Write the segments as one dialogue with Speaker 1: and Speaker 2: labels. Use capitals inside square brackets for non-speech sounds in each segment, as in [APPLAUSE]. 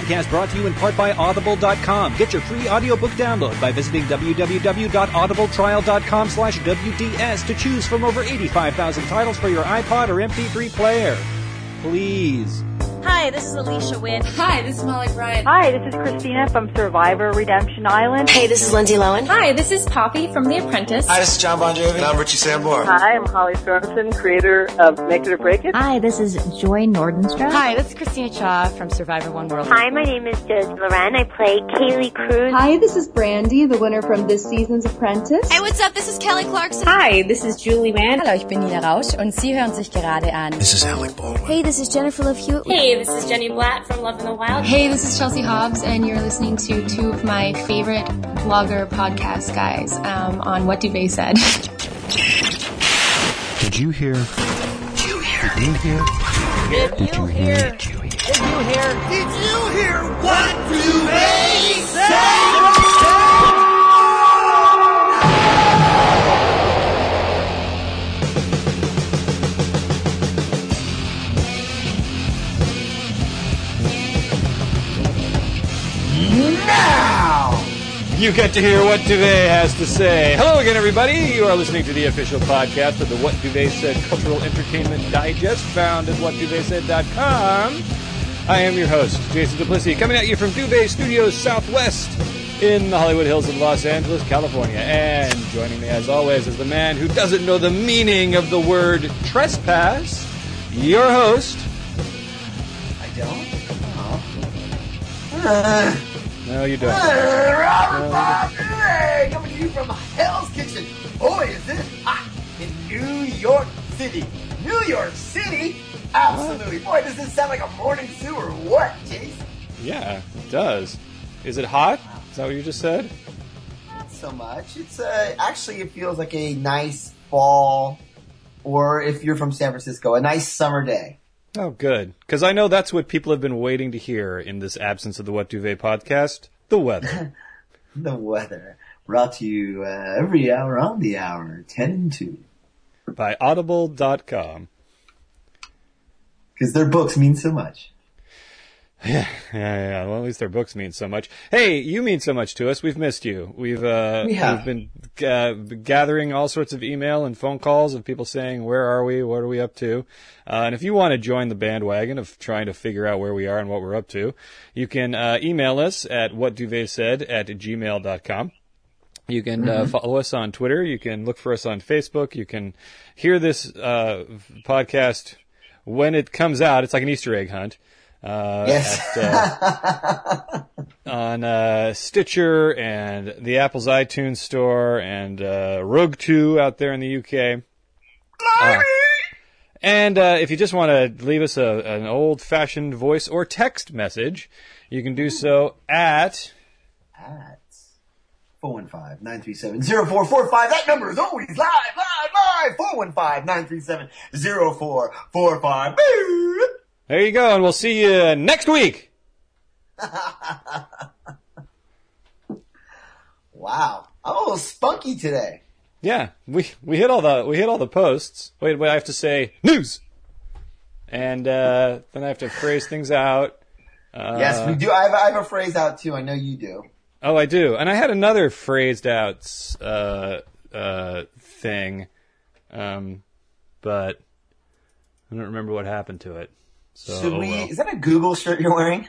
Speaker 1: Podcast brought to you in part by Audible.com. Get your free audiobook download by visiting www.audibletrial.com slash WDS to choose from over 85,000 titles for your iPod or MP3 player. Please.
Speaker 2: Hi, this is Alicia Witt.
Speaker 3: Hi, this is Molly Bryant.
Speaker 4: Hi, this is Christina from Survivor Redemption Island.
Speaker 5: Hey, this is Lindsay Lohan.
Speaker 3: Hi, this is Poppy from The Apprentice.
Speaker 6: Hi, this is Jon Bon Jovi.
Speaker 7: And I'm Richie Sambora.
Speaker 8: Hi, I'm Holly Sorensen, creator of Make It or Break It.
Speaker 9: Hi, this is Joy Nordenstrom.
Speaker 10: Hi, this is Christina Cha from Survivor One World.
Speaker 11: Hi, my name is Josie Loren. I play Kaylie Cruz.
Speaker 12: Hi, this is Brandy, the winner from this season's Apprentice.
Speaker 13: Hey, what's up? This is Kelly Clarkson.
Speaker 14: Hi, this is Julie Mann.
Speaker 15: Hallo, ich bin Nina Rausch und Sie hören sich gerade an.
Speaker 7: This is Alec Baldwin.
Speaker 16: Hey, this is Jennifer Love Hewitt.
Speaker 17: Hey, this is Jenny Blatt from Love in the Wild.
Speaker 18: Hey, this is Chelsea Hobbs, and you're listening to two of my favorite blogger podcast guys um, on What Duvet Said.
Speaker 19: Did you hear?
Speaker 7: Did you hear?
Speaker 19: Did you hear?
Speaker 7: Did you hear?
Speaker 19: Did you hear?
Speaker 7: Did you hear? Did you hear? What Now!
Speaker 1: You get to hear what Duvet has to say. Hello again, everybody. You are listening to the official podcast of the What Duvet Said Cultural Entertainment Digest, found at whatduvetsaid.com. I am your host, Jason Duplessis, coming at you from Duvet Studios Southwest in the Hollywood Hills of Los Angeles, California. And joining me, as always, is the man who doesn't know the meaning of the word trespass, your host.
Speaker 6: I don't? Oh.
Speaker 1: No, you don't.
Speaker 6: Hey, Robert Bob Hey, coming to you from Hell's Kitchen. Boy, is this hot in New York City. New York City? Absolutely. Boy, does this sound like a morning zoo or what, Jason?
Speaker 1: Yeah, it does. Is it hot? Is that what you just said?
Speaker 6: Not so much. It's uh, actually it feels like a nice fall, or if you're from San Francisco, a nice summer day.
Speaker 1: Oh, good. Because I know that's what people have been waiting to hear in this absence of the What Duvet podcast the weather. [LAUGHS]
Speaker 6: the weather. Brought to you uh, every hour on the hour, 10 to.
Speaker 1: By audible.com.
Speaker 6: Because their books mean so much. [SIGHS]
Speaker 1: Yeah, yeah, yeah. Well, at least their books mean so much. Hey, you mean so much to us. We've missed you. We've uh,
Speaker 6: we have.
Speaker 1: we've been uh, gathering all sorts of email and phone calls of people saying, "Where are we? What are we up to?" Uh, and if you want to join the bandwagon of trying to figure out where we are and what we're up to, you can uh, email us at whatduvetsaid at gmail.com. You can uh,
Speaker 6: Mm-hmm.
Speaker 1: follow us on Twitter. You can look for us on Facebook. You can hear this uh, podcast when it comes out. It's like an Easter egg hunt. Uh,
Speaker 6: Yes.
Speaker 1: at, uh, [LAUGHS] on uh, Stitcher and the Apple's iTunes Store and uh, Rogue 2 out there in the UK. And uh, if you just want to leave us a, an old fashioned voice or text message, you can do so at.
Speaker 6: At 415-937-0445. That number is always live, live, live. 415-937-0445. Boo!
Speaker 1: There you go, and we'll see you next week. [LAUGHS]
Speaker 6: wow. I'm a little spunky today.
Speaker 1: Yeah, we we hit all the we hit all the posts. Wait, wait, I have to say news, and uh, then I have to phrase things out. Uh,
Speaker 6: yes, we do. I have, I have a phrase out too. I know you do.
Speaker 1: Oh, I do, and I had another phrased out uh, uh, thing, um, but I don't remember what happened to it. So,
Speaker 6: Should
Speaker 1: oh well.
Speaker 6: Is that a Google shirt you're wearing?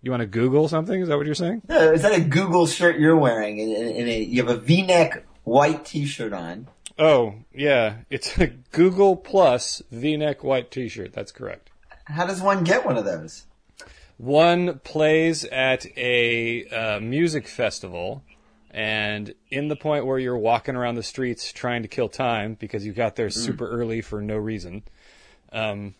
Speaker 1: You want to Google something? Is that what you're saying?
Speaker 6: No, is that a Google shirt you're wearing? And, a, you have a V-neck white T-shirt on.
Speaker 1: Oh, yeah, it's a Google Plus V-neck white T-shirt. That's correct.
Speaker 6: How does one get one of those?
Speaker 1: One plays at a uh, music festival, and in the point where you're walking around the streets trying to kill time because you got there super early for no reason, um,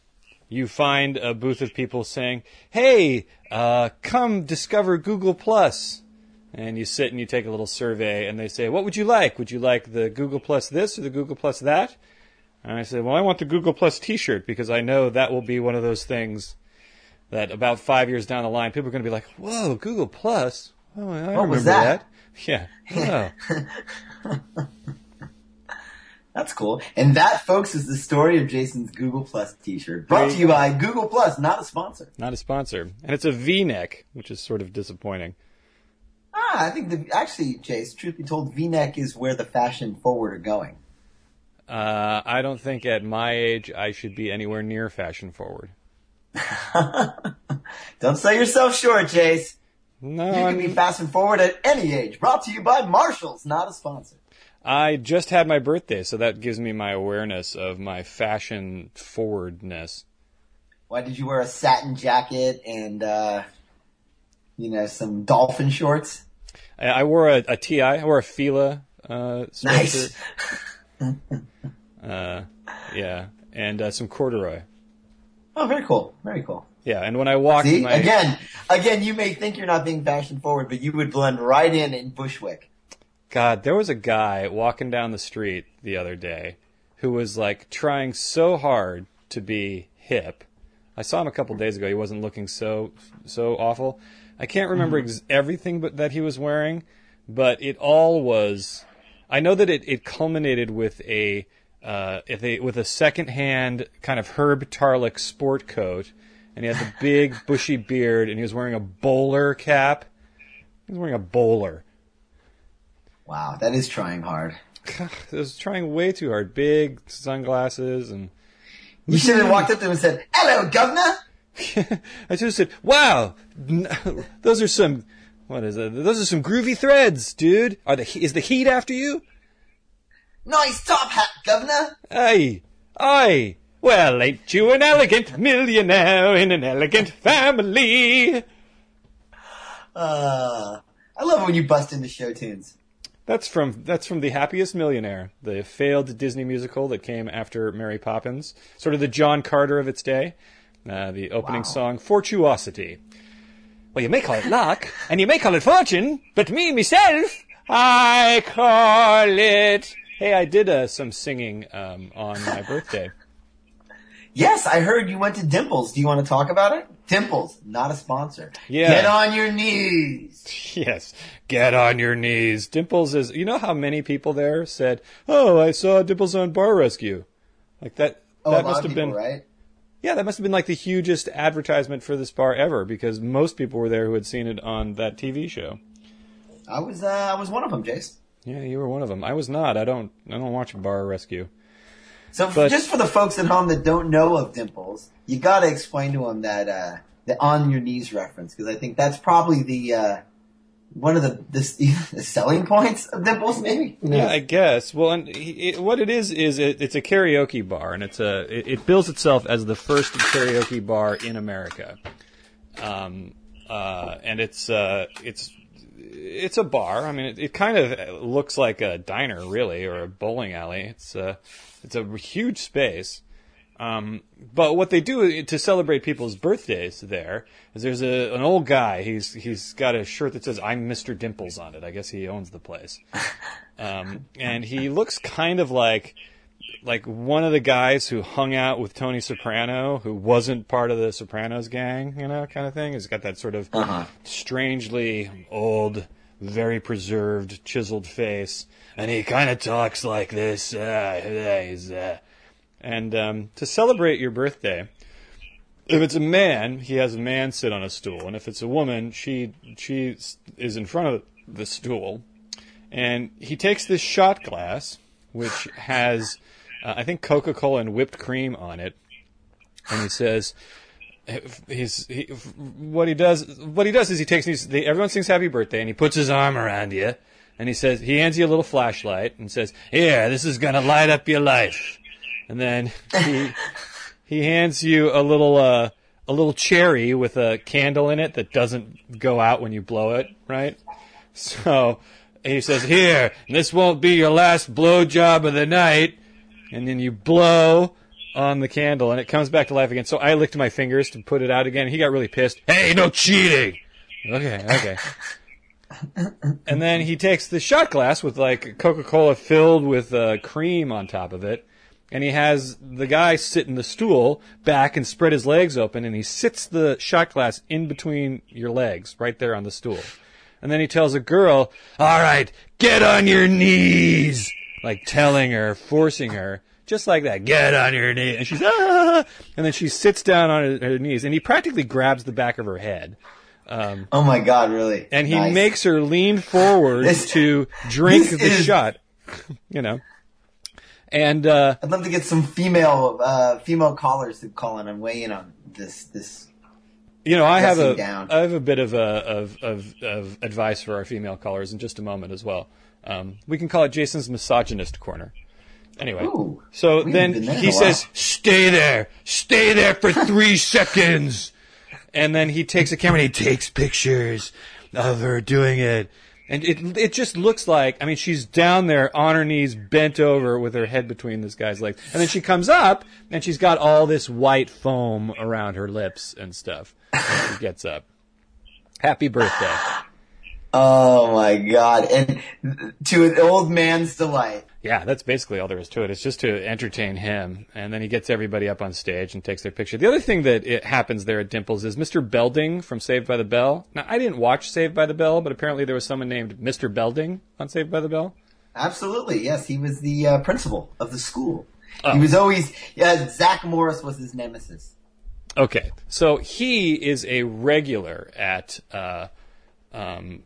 Speaker 1: you find a booth of people saying, "Hey, uh, come discover Google Plus." And you sit and you take a little survey, and they say, "What would you like? Would you like the Google Plus this or the Google Plus that?" And I say, "Well, I want the Google Plus T-shirt because I know that will be one of those things that about five years down the line, people are going to be like, "Whoa, Google Plus! Oh, I
Speaker 6: What
Speaker 1: remember
Speaker 6: was that?"
Speaker 1: Yeah. [LAUGHS] Oh. [LAUGHS]
Speaker 6: That's cool. And that, folks, is the story of Jason's Google Plus t-shirt. Brought to you by Google Plus, not a sponsor.
Speaker 1: Not a sponsor. And it's a V-neck, which is sort of disappointing.
Speaker 6: Ah, I think the, actually, Jace, truth be told, V-neck is where the fashion forward are going.
Speaker 1: Uh, I don't think at my age I should be anywhere near fashion forward. [LAUGHS]
Speaker 6: don't sell yourself short, Jace.
Speaker 1: No,
Speaker 6: you can
Speaker 1: I'm...
Speaker 6: be fast and forward at any age. Brought to you by Marshalls, not a sponsor.
Speaker 1: I just had my birthday, so that gives me my awareness of my fashion forwardness.
Speaker 6: Why did you wear a satin jacket and, uh, you know, some dolphin shorts?
Speaker 1: I, I wore a, a TI. I wore a Fila uh,
Speaker 6: nice. [LAUGHS]
Speaker 1: uh, yeah, and uh, some corduroy.
Speaker 6: Oh, very cool. Very cool.
Speaker 1: Yeah, and when I walked,
Speaker 6: See?
Speaker 1: my...
Speaker 6: again, again, you may think you're not being fashion forward, but you would blend right in in Bushwick.
Speaker 1: God, there was a guy walking down the street the other day who was like trying so hard to be hip. I saw him a couple days ago. He wasn't looking so so awful. I can't remember ex- everything but that he was wearing, but it all was. I know that it, it culminated with a uh, a with a secondhand kind of Herb Tarlek sport coat, and he had the big [LAUGHS] bushy beard, and he was wearing a bowler cap. He was wearing a bowler.
Speaker 6: Wow, that is trying hard.
Speaker 1: God, [LAUGHS] it was trying way too hard. Big sunglasses and.
Speaker 6: You should have walked up to him and said, "Hello, governor." [LAUGHS]
Speaker 1: I should have said, "Wow, [LAUGHS] those are some. What is it? Those are some groovy threads, dude. Are the is the heat after you?
Speaker 6: Nice top hat, governor.
Speaker 1: Aye, aye. Well, ain't you an elegant millionaire in an elegant family?
Speaker 6: Uh, I love when you bust into show tunes.
Speaker 1: That's from that's from the Happiest Millionaire, the failed Disney musical that came after Mary Poppins, sort of the John Carter of its day. Uh, the opening
Speaker 6: Wow.
Speaker 1: song, Fortuosity. Well, you may call it luck, and you may call it fortune, but me myself, I call it. Hey, I did uh, some singing um, on my birthday.
Speaker 6: Yes, I heard you went to Dimples. Do you want to talk about it? Dimples, not a sponsor.
Speaker 1: Yeah.
Speaker 6: Get on your knees. [LAUGHS]
Speaker 1: Yes, get on your knees. Dimples is. You know how many people there said, "Oh, I saw Dimples on Bar Rescue," like that.
Speaker 6: Oh,
Speaker 1: that must have
Speaker 6: people,
Speaker 1: been
Speaker 6: right?
Speaker 1: Yeah, that must have been like the hugest advertisement for this bar ever because most people were there who had seen it on that TV show.
Speaker 6: I was, uh, I was one of them, Jace.
Speaker 1: Yeah, you were one of them. I was not. I don't. I don't watch Bar Rescue.
Speaker 6: So
Speaker 1: But-
Speaker 6: just for the folks at home that don't know of Dimples, you got to explain to them that uh, the on your knees reference because I think that's probably the uh, one of the, the [LAUGHS] the selling points of Dimples, maybe.
Speaker 1: Yeah, I guess. Well, and he- it, what it is is it, it's a karaoke bar, and it's a it, it bills itself as the first karaoke bar in America. Um, uh, and it's uh, it's it's a bar. I mean, it, it kind of looks like a diner, really, or a bowling alley. It's a it's a huge space. Um, but what they do to celebrate people's birthdays there is there's a, an old guy. He's he's got a shirt that says "I'm Mr. Dimples" on it. I guess he owns the place. [LAUGHS] Um, and he looks kind of like like one of the guys who hung out with Tony Soprano, who wasn't part of the Sopranos gang, you know, kind of thing. He's got that sort of
Speaker 6: Uh-huh.
Speaker 1: strangely old, very preserved, chiseled face, and he kind of talks like this. Uh, he's, uh, and um, to celebrate your birthday, if it's a man, he has a man sit on a stool, and if it's a woman, she she is in front of the stool, and he takes this shot glass, which has, uh, I think, Coca Cola and whipped cream on it, and he says, he's he, what he does what he does is he takes everyone sings happy birthday and he puts his arm around you and he says he hands you a little flashlight and says here this is gonna light up your life. And then he [LAUGHS] he hands you a little uh a little cherry with a candle in it that doesn't go out when you blow it right? So he says here this won't be your last blow job of the night and then you blow on the candle and it comes back to life again. So I licked my fingers to put it out again. He got really pissed. Hey, no cheating. Okay, okay. [COUGHS] and then he takes the shot glass with like Coca-Cola filled with uh, cream on top of it. And he has the guy sit in the stool back and spread his legs open and he sits the shot glass in between your legs right there on the stool. And then he tells a girl, all right, get on your knees. Like telling her, forcing her, just like that, get on your knee. And she's, ah! And then she sits down on her, her knees and he practically grabs the back of her head. Um,
Speaker 6: oh my God, really?
Speaker 1: And he
Speaker 6: Nice.
Speaker 1: makes her lean forward
Speaker 6: This-
Speaker 1: to [LAUGHS] drink the
Speaker 6: is-
Speaker 1: shot, you know. And, uh,
Speaker 6: I'd love to get some female uh, female callers to call in and weigh in on this this.
Speaker 1: You know, I have a. I have a bit of a of, of of advice for our female callers in just a moment as well. Um, we can call it Jason's misogynist corner. Anyway,
Speaker 6: Ooh,
Speaker 1: so then
Speaker 6: haven't been there in
Speaker 1: he says, "Stay there, stay there for three seconds," and then he takes a camera and he takes pictures of her doing it. And it it just looks like I mean she's down there on her knees bent over with her head between this guy's legs and then she comes up and she's got all this white foam around her lips and stuff when she gets up. Happy birthday.
Speaker 6: Oh my God! And to an old man's delight.
Speaker 1: Yeah, that's basically all there is to it. It's just to entertain him, and then he gets everybody up on stage and takes their picture. The other thing that it happens there at Dimples is Mr. Belding from Saved by the Bell. Now, I didn't watch Saved by the Bell, but apparently there was someone named Mr. Belding on Saved by the Bell.
Speaker 6: Absolutely, yes. He was the uh, principal of the school.
Speaker 1: Oh.
Speaker 6: He was always yeah. Zach Morris was his nemesis.
Speaker 1: Okay, so he is a regular at uh, um,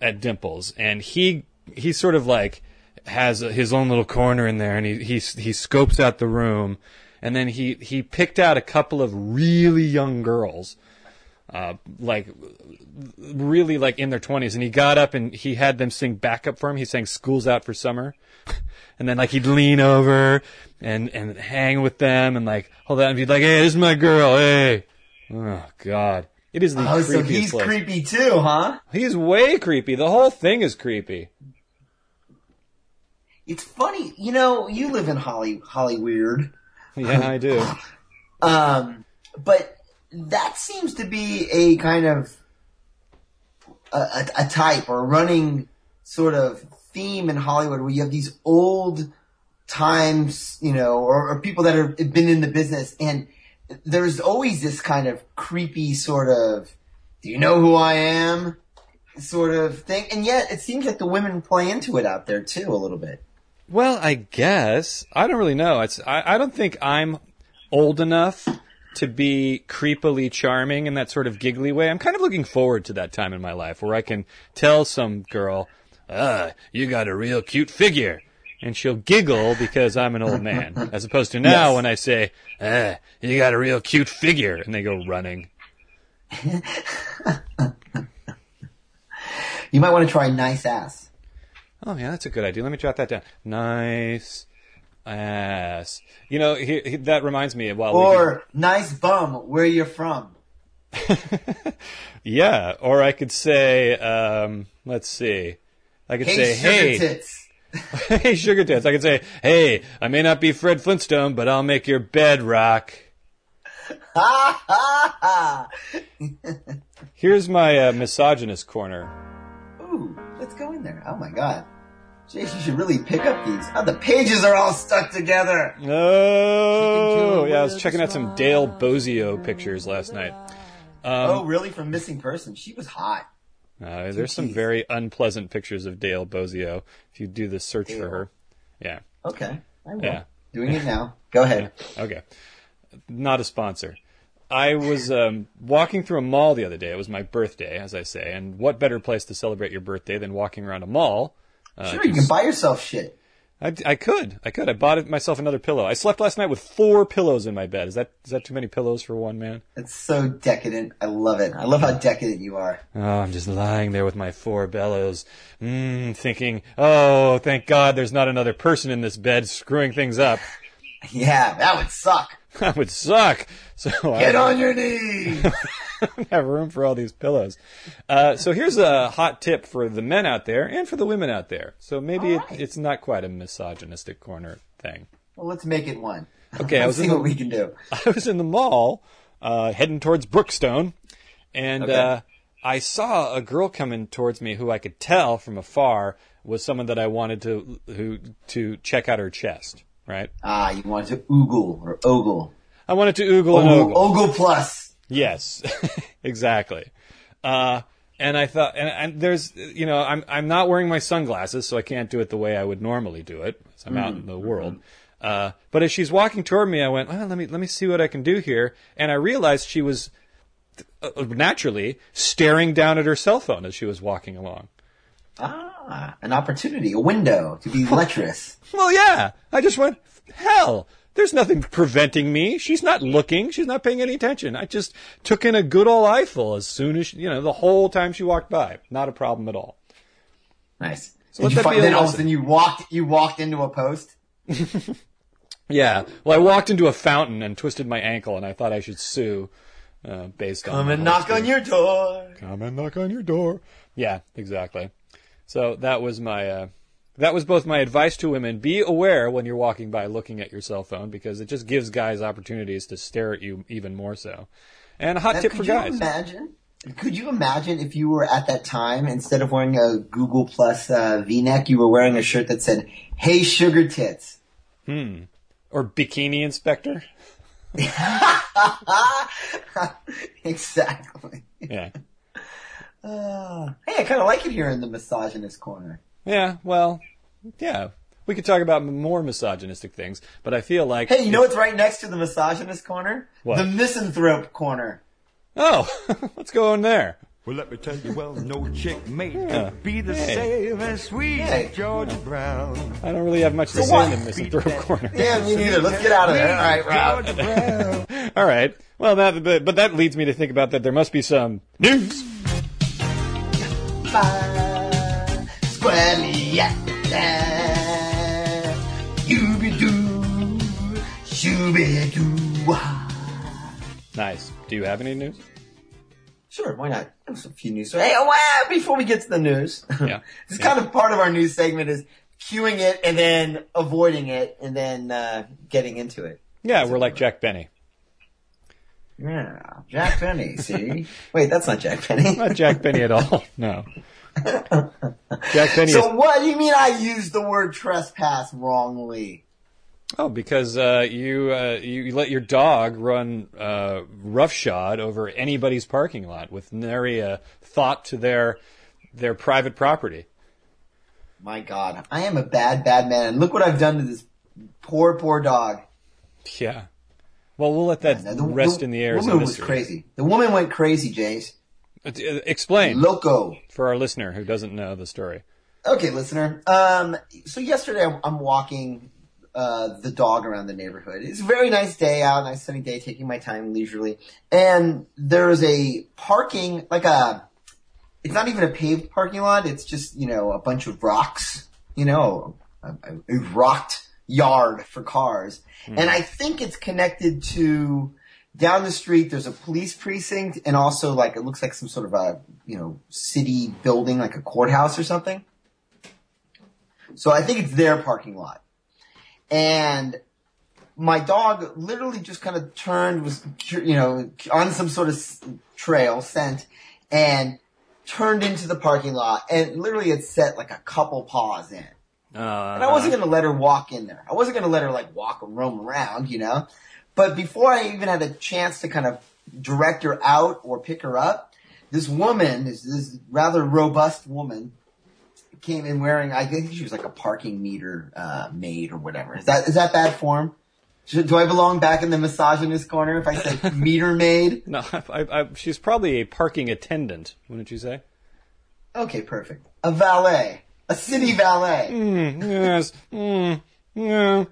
Speaker 1: at Dimples, and he he sort of like has his own little corner in there, and he he he scopes out the room, and then he he picked out a couple of really young girls, uh, like really like in their twenties, and he got up and he had them sing backup for him. He sang "School's Out for Summer." [LAUGHS] And then like he'd lean over and and hang with them and like hold on and be like, hey, this is my girl, hey. Oh God, it is the
Speaker 6: Oh,
Speaker 1: creepiest
Speaker 6: so he's
Speaker 1: place.
Speaker 6: creepy too, huh?
Speaker 1: He's way creepy. The whole thing is creepy.
Speaker 6: It's funny, you know. You live in Holly Holly Weird.
Speaker 1: Yeah, I do. [LAUGHS]
Speaker 6: Um, but that seems to be a kind of a, a, a type or a running sort of theme in Hollywood where you have these old times, you know, or, or people that have been in the business and there's always this kind of creepy sort of, do you know who I am? Sort of thing. And yet it seems like the women play into it out there too a little bit.
Speaker 1: Well, I guess I don't really know. It's I, I don't think I'm old enough to be creepily charming in that sort of giggly way. I'm kind of looking forward to that time in my life where I can tell some girl, "Ah, you got a real cute figure." And she'll giggle because I'm an old man, as opposed to now
Speaker 6: Yes.
Speaker 1: when I say, "Ah, you got a real cute figure," and they go running. [LAUGHS]
Speaker 6: You might want to try nice ass.
Speaker 1: Oh yeah, that's a good idea. Let me jot that down. Nice ass. You know, he, he, that reminds me. While
Speaker 6: Or nice bum, where you're from? [LAUGHS]
Speaker 1: Yeah, or I could say, um, let's see. I could
Speaker 6: Hey,
Speaker 1: say, hey,
Speaker 6: tits. [LAUGHS]
Speaker 1: hey, sugar tits. I can say, hey, I may not be Fred Flintstone, but I'll make your bed rock.
Speaker 6: Ha ha ha!
Speaker 1: Here's my uh, misogynist corner.
Speaker 6: Ooh, let's go in there. Oh my god. Jace, you should really pick up these. Oh, the pages are all stuck together.
Speaker 1: Oh, yeah, I was checking out some Dale Bozzio pictures last night. Um,
Speaker 6: oh, really? From Missing Person. She was hot.
Speaker 1: Uh, there's some very unpleasant pictures of Dale Bozzio if you do the search for her. Yeah.
Speaker 6: Okay. I will.
Speaker 1: Yeah.
Speaker 6: Doing it now. Go ahead. [LAUGHS]
Speaker 1: Okay. Not a sponsor. I was um, walking through a mall the other day. It was my birthday, as I say. And what better place to celebrate your birthday than walking around a mall? Uh,
Speaker 6: Sure, you can buy yourself shit.
Speaker 1: I, I could. I could. I bought myself another pillow. I slept last night with four pillows in my bed. Is that is that too many pillows for one man?
Speaker 6: It's so decadent. I love it. I love how decadent you are.
Speaker 1: Oh, I'm just lying there with my four bellows, mm, thinking, oh, thank God there's not another person in this bed screwing things up. [LAUGHS] [LAUGHS]
Speaker 6: Yeah, that would suck.
Speaker 1: That would suck. So
Speaker 6: Get
Speaker 1: I
Speaker 6: on your knees. [LAUGHS] [LAUGHS]
Speaker 1: don't have room for all these pillows. Uh, so here's a hot tip for the men out there and for the women out there. So maybe it, it's not quite a misogynistic corner thing.
Speaker 6: well, let's make it one. [LAUGHS]
Speaker 1: Okay, I was
Speaker 6: see
Speaker 1: in the-
Speaker 6: what we can do. [LAUGHS]
Speaker 1: I was in the mall, uh, heading towards Brookstone, and
Speaker 6: Okay.
Speaker 1: uh, I saw a girl coming towards me who I could tell from afar was someone that I wanted to who to check out her chest. Right?
Speaker 6: Ah, you wanted to oogle or ogle.
Speaker 1: I wanted to oogle and
Speaker 6: Ogle,
Speaker 1: ogle.
Speaker 6: ogle plus.
Speaker 1: Yes, [LAUGHS] exactly. Uh, and I thought, and, and there's, you know, I'm I'm not wearing my sunglasses, so I can't do it the way I would normally do it. I'm out in the world. Uh, but as she's walking toward me, I went, well, let me let me see what I can do here, and I realized she was uh, naturally staring down at her cell phone as she was walking along.
Speaker 6: Ah, an opportunity, a window to be [LAUGHS] lecherous.
Speaker 1: Well, yeah. I just went, hell, there's nothing preventing me. She's not looking. She's not paying any attention. I just took in a good old eyeful as soon as, she, you know, the whole time she walked by. Not a problem at all.
Speaker 6: Nice.
Speaker 1: So
Speaker 6: Did
Speaker 1: let
Speaker 6: you
Speaker 1: that
Speaker 6: find,
Speaker 1: be a
Speaker 6: then all of a sudden you walked, you walked into a post? [LAUGHS]
Speaker 1: Yeah. Well, I walked into a fountain and twisted my ankle, and I thought I should sue uh, based on.
Speaker 6: Come and
Speaker 1: whole
Speaker 6: knock on your door.
Speaker 1: Come and knock on your door. Yeah, exactly. So that was my. Uh, that was both my advice to women: be aware when you're walking by, looking at your cell phone, because it just gives guys opportunities to stare at you even more so. And a hot
Speaker 6: Now,
Speaker 1: tip
Speaker 6: could
Speaker 1: for
Speaker 6: you
Speaker 1: guys:
Speaker 6: imagine? Could you imagine if you were at that time instead of wearing a Google Plus uh, V-neck, you were wearing a shirt that said "Hey Sugar Tits."
Speaker 1: hmm. Or bikini inspector. [LAUGHS]
Speaker 6: exactly.
Speaker 1: Yeah.
Speaker 6: Uh, hey, I kind of like it here in the misogynist corner.
Speaker 1: Yeah. Well. Yeah. We could talk about more misogynistic things, but I feel like.
Speaker 6: Hey, you know what's right next to the misogynist corner?
Speaker 1: What?
Speaker 6: The misanthrope corner.
Speaker 1: Oh, [LAUGHS] let's go in there.
Speaker 7: Well, let me tell you, well, no chick made
Speaker 1: Yeah.
Speaker 7: to be the
Speaker 1: Hey.
Speaker 7: same as sweet
Speaker 6: Hey.
Speaker 7: Georgia Brown.
Speaker 1: I don't really have much to
Speaker 6: So
Speaker 1: say in the misanthrope corner.
Speaker 6: Yeah, me neither. Let's get out of there. All right, Rob. [LAUGHS]
Speaker 1: All right. Well, that but, but that leads me to think about that there must be some news.
Speaker 6: Bye. The time. Ooby-doo, shooby-doo.
Speaker 1: Nice. Do you have any news?
Speaker 6: Sure, why not? There's a few news. Hey, oh, wow, before we get to the news, [LAUGHS]
Speaker 1: Yeah.
Speaker 6: this is
Speaker 1: Yeah.
Speaker 6: kind of part of our news segment is cueing it and then avoiding it and then uh, getting into it.
Speaker 1: Yeah, we're like Jack Benny.
Speaker 6: Yeah, Jack Penny. See, [LAUGHS] wait, that's not Jack Penny.
Speaker 1: Not Jack Benny at all. [LAUGHS] No. [LAUGHS] Jack Benny
Speaker 6: So
Speaker 1: is.
Speaker 6: what do you mean I used the word trespass wrongly?
Speaker 1: Oh, because uh, you uh, you let your dog run uh, roughshod over anybody's parking lot with nary a thought to their their private property.
Speaker 6: My God, I am a bad, bad man. Look what I've done to this poor, poor dog.
Speaker 1: Yeah. Well, we'll let that
Speaker 6: Now, the-
Speaker 1: rest
Speaker 6: the
Speaker 1: in the air as a
Speaker 6: woman was crazy. The woman went crazy, Jace.
Speaker 1: Uh, Explain
Speaker 6: Loco.
Speaker 1: for our listener who doesn't know the story.
Speaker 6: Okay, listener. Um, so yesterday I'm, walking uh, the dog around the neighborhood. It's a very nice day out, nice sunny day, taking my time leisurely. And there's a parking, like a, it's not even a paved parking lot. It's just you know a bunch of rocks. You know, a, a, a rocked yard for cars. And I think it's connected to down the street. There's a police precinct, and also like it looks like some sort of a you know city building, like a courthouse or something. So I think it's their parking lot. And my dog literally just kind of turned, was, you know, on some sort of trail, scent, and turned into the parking lot and literally had set like a couple paws in.
Speaker 1: Uh,
Speaker 6: And I wasn't going to let her walk in there. I wasn't going to let her like walk and roam around, you know? But before I even had a chance to kind of direct her out or pick her up, this woman, this, this rather robust woman, came in wearing, I think she was like a parking meter, uh, maid or whatever. Is that, is that bad form? Should, do I belong back in the misogynist corner if I said [LAUGHS] meter maid?
Speaker 1: No, I, I, she's probably a parking attendant, wouldn't you say?
Speaker 6: Okay, perfect. A valet. A city valet.
Speaker 1: Mm, yes. Mm, yeah.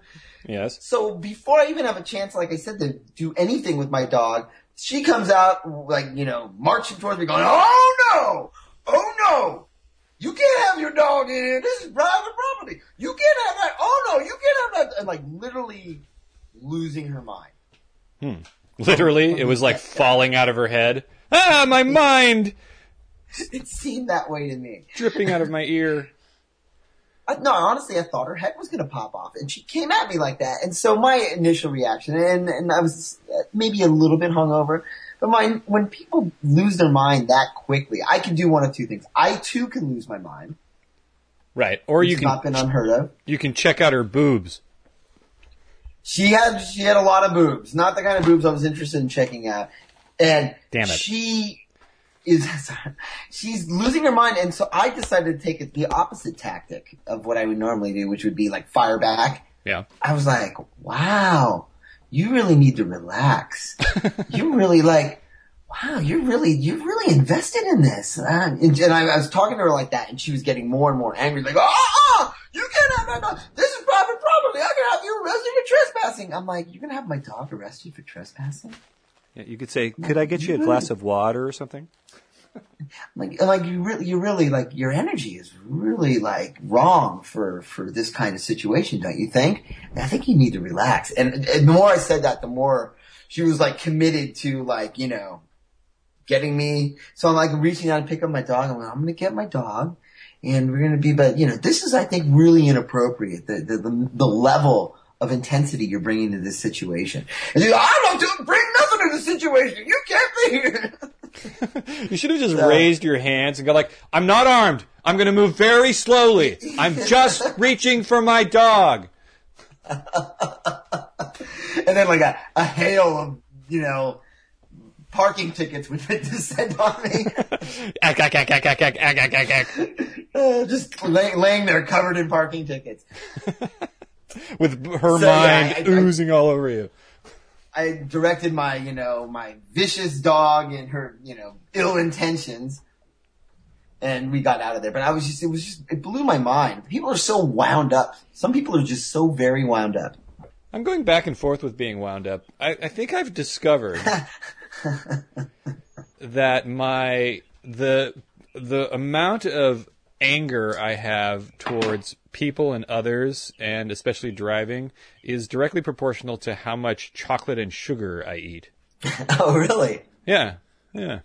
Speaker 1: Yes.
Speaker 6: So before I even have a chance, like I said, to do anything with my dog, she comes out like, you know, marching towards me going, oh no! Oh no! You can't have your dog in here. This is private property. You can't have that. Oh no, you can't have that. And like literally losing her mind.
Speaker 1: Hmm. Literally, it was like falling out of her head. Ah, my mind [LAUGHS]
Speaker 6: It seemed that way to me.
Speaker 1: dripping out of my ear. [LAUGHS]
Speaker 6: I, no, honestly, I thought her head was going to pop off, and she came at me like that. And so my initial reaction, and and I was uh, maybe a little bit hungover, but my when people lose their mind that quickly, I can do one of two things. I too can lose my mind.
Speaker 1: Right. Or you
Speaker 6: It's not
Speaker 1: can
Speaker 6: been unheard of.
Speaker 1: you can check out her boobs.
Speaker 6: She had she had a lot of boobs, not the kind of boobs I was interested in checking out, and
Speaker 1: Damn it.
Speaker 6: she is [LAUGHS] she's losing her mind, and so I decided to take the opposite tactic of what I would normally do, which would be like fire back.
Speaker 1: Yeah.
Speaker 6: I was like, wow, you really need to relax. [LAUGHS] you really like, wow, you're really, you're really invested in this. Uh, and, and I, I, was talking to her like that, and she was getting more and more angry, like, oh, oh you can't have my dog. This is private property. I can have you arrested for trespassing. I'm like, you're gonna have my dog arrested for trespassing?
Speaker 1: Yeah, you could say, could I get you a glass of water or something?
Speaker 6: like, like you really, you really like your energy is really like wrong for for this kind of situation, don't you think? I think you need to relax. And, and the more I said that, the more she was like committed to like you know getting me. So I'm like reaching out and pick up my dog. I'm like, I'm gonna get my dog, and we're gonna be. But you know, this is I think really inappropriate. The the the, the level of intensity you're bringing to this situation. And you I don't bring nothing to the situation. You can't be here. [LAUGHS]
Speaker 1: you should have just so, raised your hands and go like, I'm not armed. I'm going to move very slowly. I'm just [LAUGHS] reaching for my dog. [LAUGHS]
Speaker 6: and then like a, a hail of, you know, parking tickets would descend on me. uh, just lay, laying there covered in parking tickets.
Speaker 1: With her so, mind yeah, I, oozing I, all over you.
Speaker 6: I directed my, you know, my vicious dog and her, you know, ill intentions. And we got out of there. But I was just, it was just, it blew my mind. People are so wound up. Some people are just so very wound up.
Speaker 1: I'm going back and forth with being wound up. I, I think I've discovered [LAUGHS] that my, the, the amount of anger I have towards people and others, and especially driving, is directly proportional to how much chocolate and sugar I eat. [LAUGHS]
Speaker 6: oh, really?
Speaker 1: Yeah, yeah.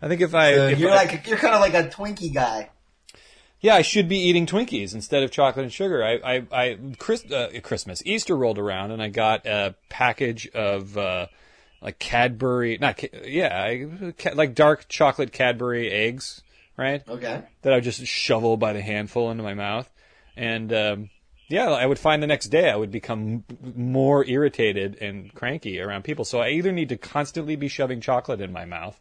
Speaker 1: I think if I
Speaker 6: so
Speaker 1: if
Speaker 6: you're
Speaker 1: I,
Speaker 6: like you're kind of like a Twinkie guy.
Speaker 1: Yeah, I should be eating Twinkies instead of chocolate and sugar. I, I, I Chris, uh, Christmas, Easter rolled around, and I got a package of uh, like Cadbury, not yeah, like dark chocolate Cadbury eggs right?
Speaker 6: Okay.
Speaker 1: That I would just shovel by the handful into my mouth, and um, yeah, I would find the next day I would become more irritated and cranky around people. So I either need to constantly be shoving chocolate in my mouth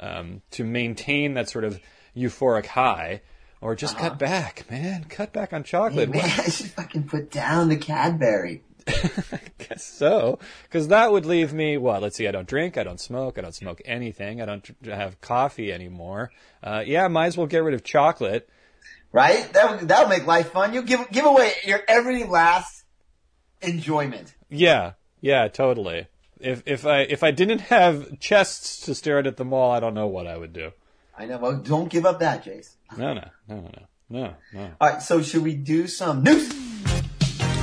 Speaker 1: um, to maintain that sort of euphoric high. Or just uh-huh. cut back, man. Cut back on chocolate.
Speaker 6: Hey, man, I should fucking put down the Cadbury.
Speaker 1: I [LAUGHS] guess so. Because that would leave me, what? Let's see, I don't drink, I don't smoke, I don't smoke anything, I don't have coffee anymore. Uh, yeah, might as well get rid of chocolate.
Speaker 6: Right? That would, that would make life fun. You give, give away your every last enjoyment.
Speaker 1: Yeah, yeah, totally. If, if I, if I didn't have chests to stare at at the mall, I don't know what I would do.
Speaker 6: I know. Well, don't give up that, Jace.
Speaker 1: No, no, no, no, no, no.
Speaker 6: All right, so should we do some news?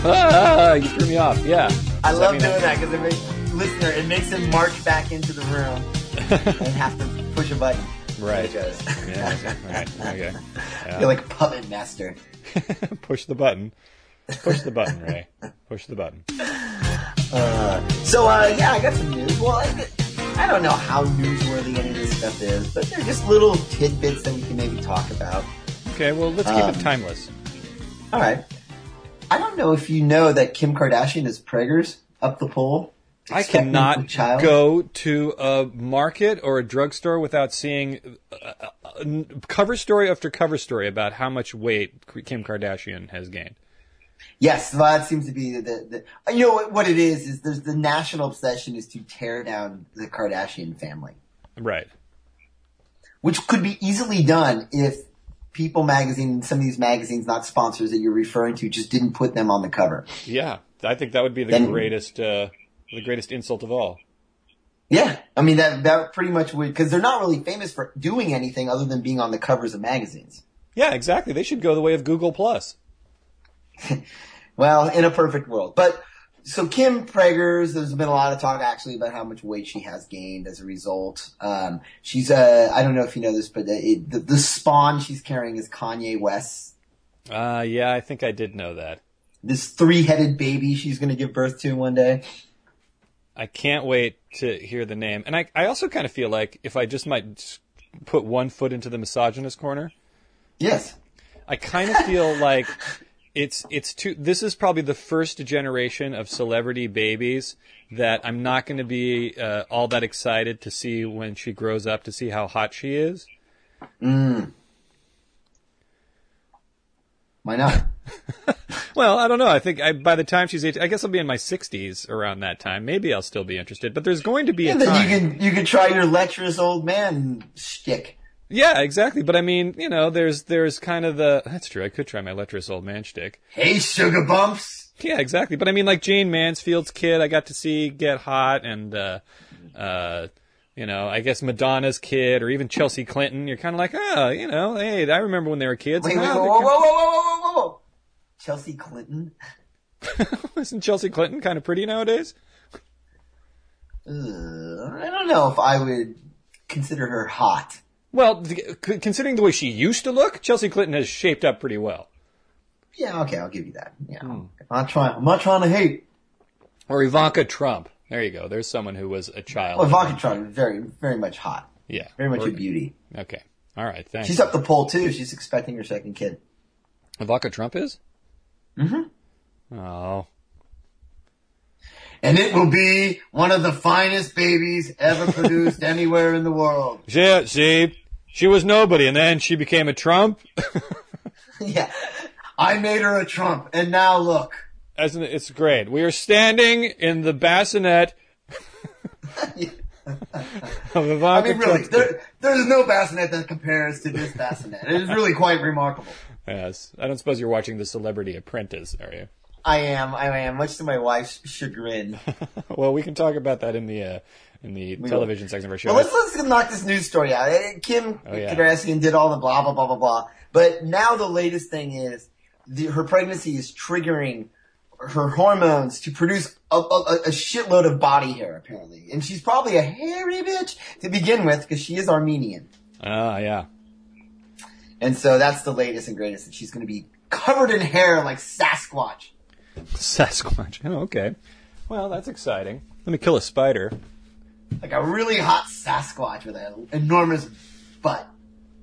Speaker 1: Ah, [LAUGHS] you threw me off. Yeah.
Speaker 6: I love doing that because it makes listener it makes him march back into the room [LAUGHS] and have to push a button.
Speaker 1: Right. yeah. [LAUGHS] Right. Okay.
Speaker 6: Yeah. You're like puppet master.
Speaker 1: Push the button. Push the button, Ray. Push the button.
Speaker 6: Uh, so uh, yeah, I got some news. Well, I, I don't know how newsworthy any of this stuff is, but they're just little tidbits that we can maybe talk about.
Speaker 1: Okay. Well, let's keep um, it timeless.
Speaker 6: All right. I don't know if you know that Kim Kardashian is preggers up the pole.
Speaker 1: I cannot go to a market or a drugstore without seeing a, a cover story after cover story about how much weight Kim Kardashian has gained.
Speaker 6: Yes, that seems to be the, the, the you know what it is is there's the national obsession is to tear down the Kardashian family.
Speaker 1: Right.
Speaker 6: Which could be easily done if People magazine, some of these magazines, not sponsors that you're referring to, just didn't put them on the cover.
Speaker 1: Yeah, I think that would be the then, greatest, uh, the greatest insult of all.
Speaker 6: Yeah, I mean that that pretty much would because they're not really famous for doing anything other than being on the covers of magazines.
Speaker 1: Yeah, exactly. They should go the way of Google Plus. [LAUGHS]
Speaker 6: well, in a perfect world, but so Kim Prager's, there's been a lot of talk actually about how much weight she has gained as a result. Um, she's uh, I don't know if you know this, but it, the, the spawn she's carrying is Kanye West.
Speaker 1: Uh, yeah, I think I did know that.
Speaker 6: This three-headed baby she's going to give birth to one day.
Speaker 1: I can't wait to hear the name. And I, I also kind of feel like if I just might put one foot into the misogynist corner.
Speaker 6: Yes.
Speaker 1: I kind of feel like it's it's too. This is probably the first generation of celebrity babies that I'm not going to be uh, all that excited to see when she grows up to see how hot she is.
Speaker 6: Mm. Why not? [LAUGHS]
Speaker 1: well, I don't know. I think I, by the time she's 18, I guess I'll be in my 60s around that time. Maybe I'll still be interested. But there's going to be
Speaker 6: yeah,
Speaker 1: a
Speaker 6: then
Speaker 1: time.
Speaker 6: you can you can try your lecherous old man shtick.
Speaker 1: Yeah, exactly. But I mean, you know, there's there's kind of the that's true. I could try my lecherous old man shtick.
Speaker 6: Hey, sugar bumps.
Speaker 1: Yeah, exactly. But I mean, like Jayne Mansfield's kid, I got to see get hot, and uh, uh, you know, I guess Madonna's kid, or even Chelsea Clinton. You're kind of like, oh, you know, hey, I remember when they were kids.
Speaker 6: Wait, wait,
Speaker 1: now
Speaker 6: whoa, whoa, whoa, whoa, whoa, whoa, whoa! Chelsea Clinton. [LAUGHS]
Speaker 1: Isn't Chelsea Clinton kind of pretty nowadays?
Speaker 6: Uh, I don't know if I would consider her hot.
Speaker 1: Well, considering the way she used to look, Chelsea Clinton has shaped up pretty well.
Speaker 6: Yeah, okay, I'll give you that. Yeah, I'm not trying. I'm not trying to hate.
Speaker 1: Or Ivanka Trump. There you go. There's someone who was a child.
Speaker 6: Well, Ivanka Trump very, very much hot.
Speaker 1: Yeah.
Speaker 6: Very much
Speaker 1: Or-
Speaker 6: a beauty.
Speaker 1: Okay. All right. Thanks.
Speaker 6: She's up the pole too. She's expecting her second kid.
Speaker 1: Ivanka Trump is?
Speaker 6: Mm-hmm.
Speaker 1: Oh.
Speaker 6: And it will be one of the finest babies ever produced [LAUGHS] anywhere in the world.
Speaker 1: She, she, she was nobody, and then she became a Trump. [LAUGHS]
Speaker 6: yeah. I made her a Trump, and now look.
Speaker 1: As in, it's great. We are standing in the bassinet [LAUGHS] of Ivanka
Speaker 6: I mean, really, there, there's no bassinet that compares to this bassinet. It is really quite remarkable.
Speaker 1: Yes. I don't suppose you're watching The Celebrity Apprentice, are you?
Speaker 6: I am, I am, much to my wife's chagrin. [LAUGHS]
Speaker 1: well, we can talk about that in the uh, in the
Speaker 6: will.
Speaker 1: television section of our show.
Speaker 6: Well, let's let's knock this news story out. Eh, Kim
Speaker 1: Oh, yeah.
Speaker 6: Kardashian did all the blah blah blah blah blah, but now the latest thing is the, her pregnancy is triggering her hormones to produce a, a, a shitload of body hair apparently, and she's probably a hairy bitch to begin with because she is Armenian,
Speaker 1: Ah, yeah.
Speaker 6: and so that's the latest and greatest. That she's going to be covered in hair like Sasquatch. [LAUGHS]
Speaker 1: Sasquatch. Oh, okay. Well, that's exciting. Let me kill a spider.
Speaker 6: Like a really hot Sasquatch with an enormous butt.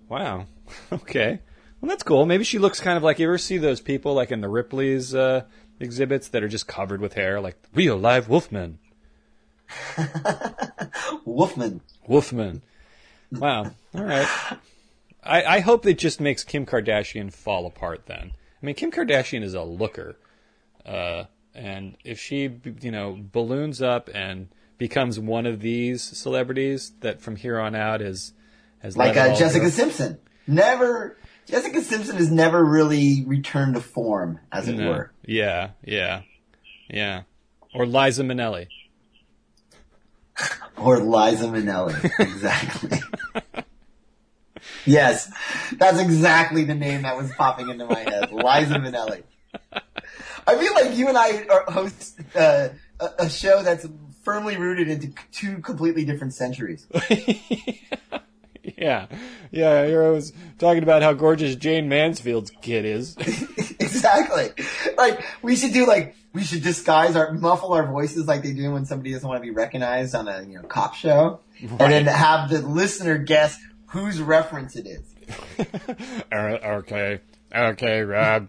Speaker 1: Wow. [LAUGHS] Okay. Well, that's cool. Maybe she looks kind of like you ever see those people like in the Ripley's uh, exhibits that are just covered with hair, like real live wolfmen. [LAUGHS]
Speaker 6: Wolfman.
Speaker 1: Wolfman. Wow. All right. I, I hope it just makes Kim Kardashian fall apart. Then. I mean, Kim Kardashian is a looker, uh, and if she, you know, balloons up and becomes one of these celebrities that from here on out is has
Speaker 6: like uh, Jessica Simpson. Never, Jessica Simpson has never really returned to form, as it
Speaker 1: No.
Speaker 6: were.
Speaker 1: Yeah, yeah, yeah. Or Liza Minnelli. [LAUGHS]
Speaker 6: Or Liza Minnelli. Exactly. [LAUGHS] yes, that's exactly the name that was popping into my head. Liza Minnelli. I feel like you and I are host uh, a, a show that's firmly rooted into two completely different centuries. [LAUGHS]
Speaker 1: Yeah, yeah. Here I was talking about how gorgeous Jayne Mansfield's kid is. [LAUGHS]
Speaker 6: exactly. Like we should do like we should disguise our muffle our voices like they do when somebody doesn't want to be recognized on a you know cop show, and then have the listener guess whose reference it is. [LAUGHS]
Speaker 1: Uh, okay, okay, Rob.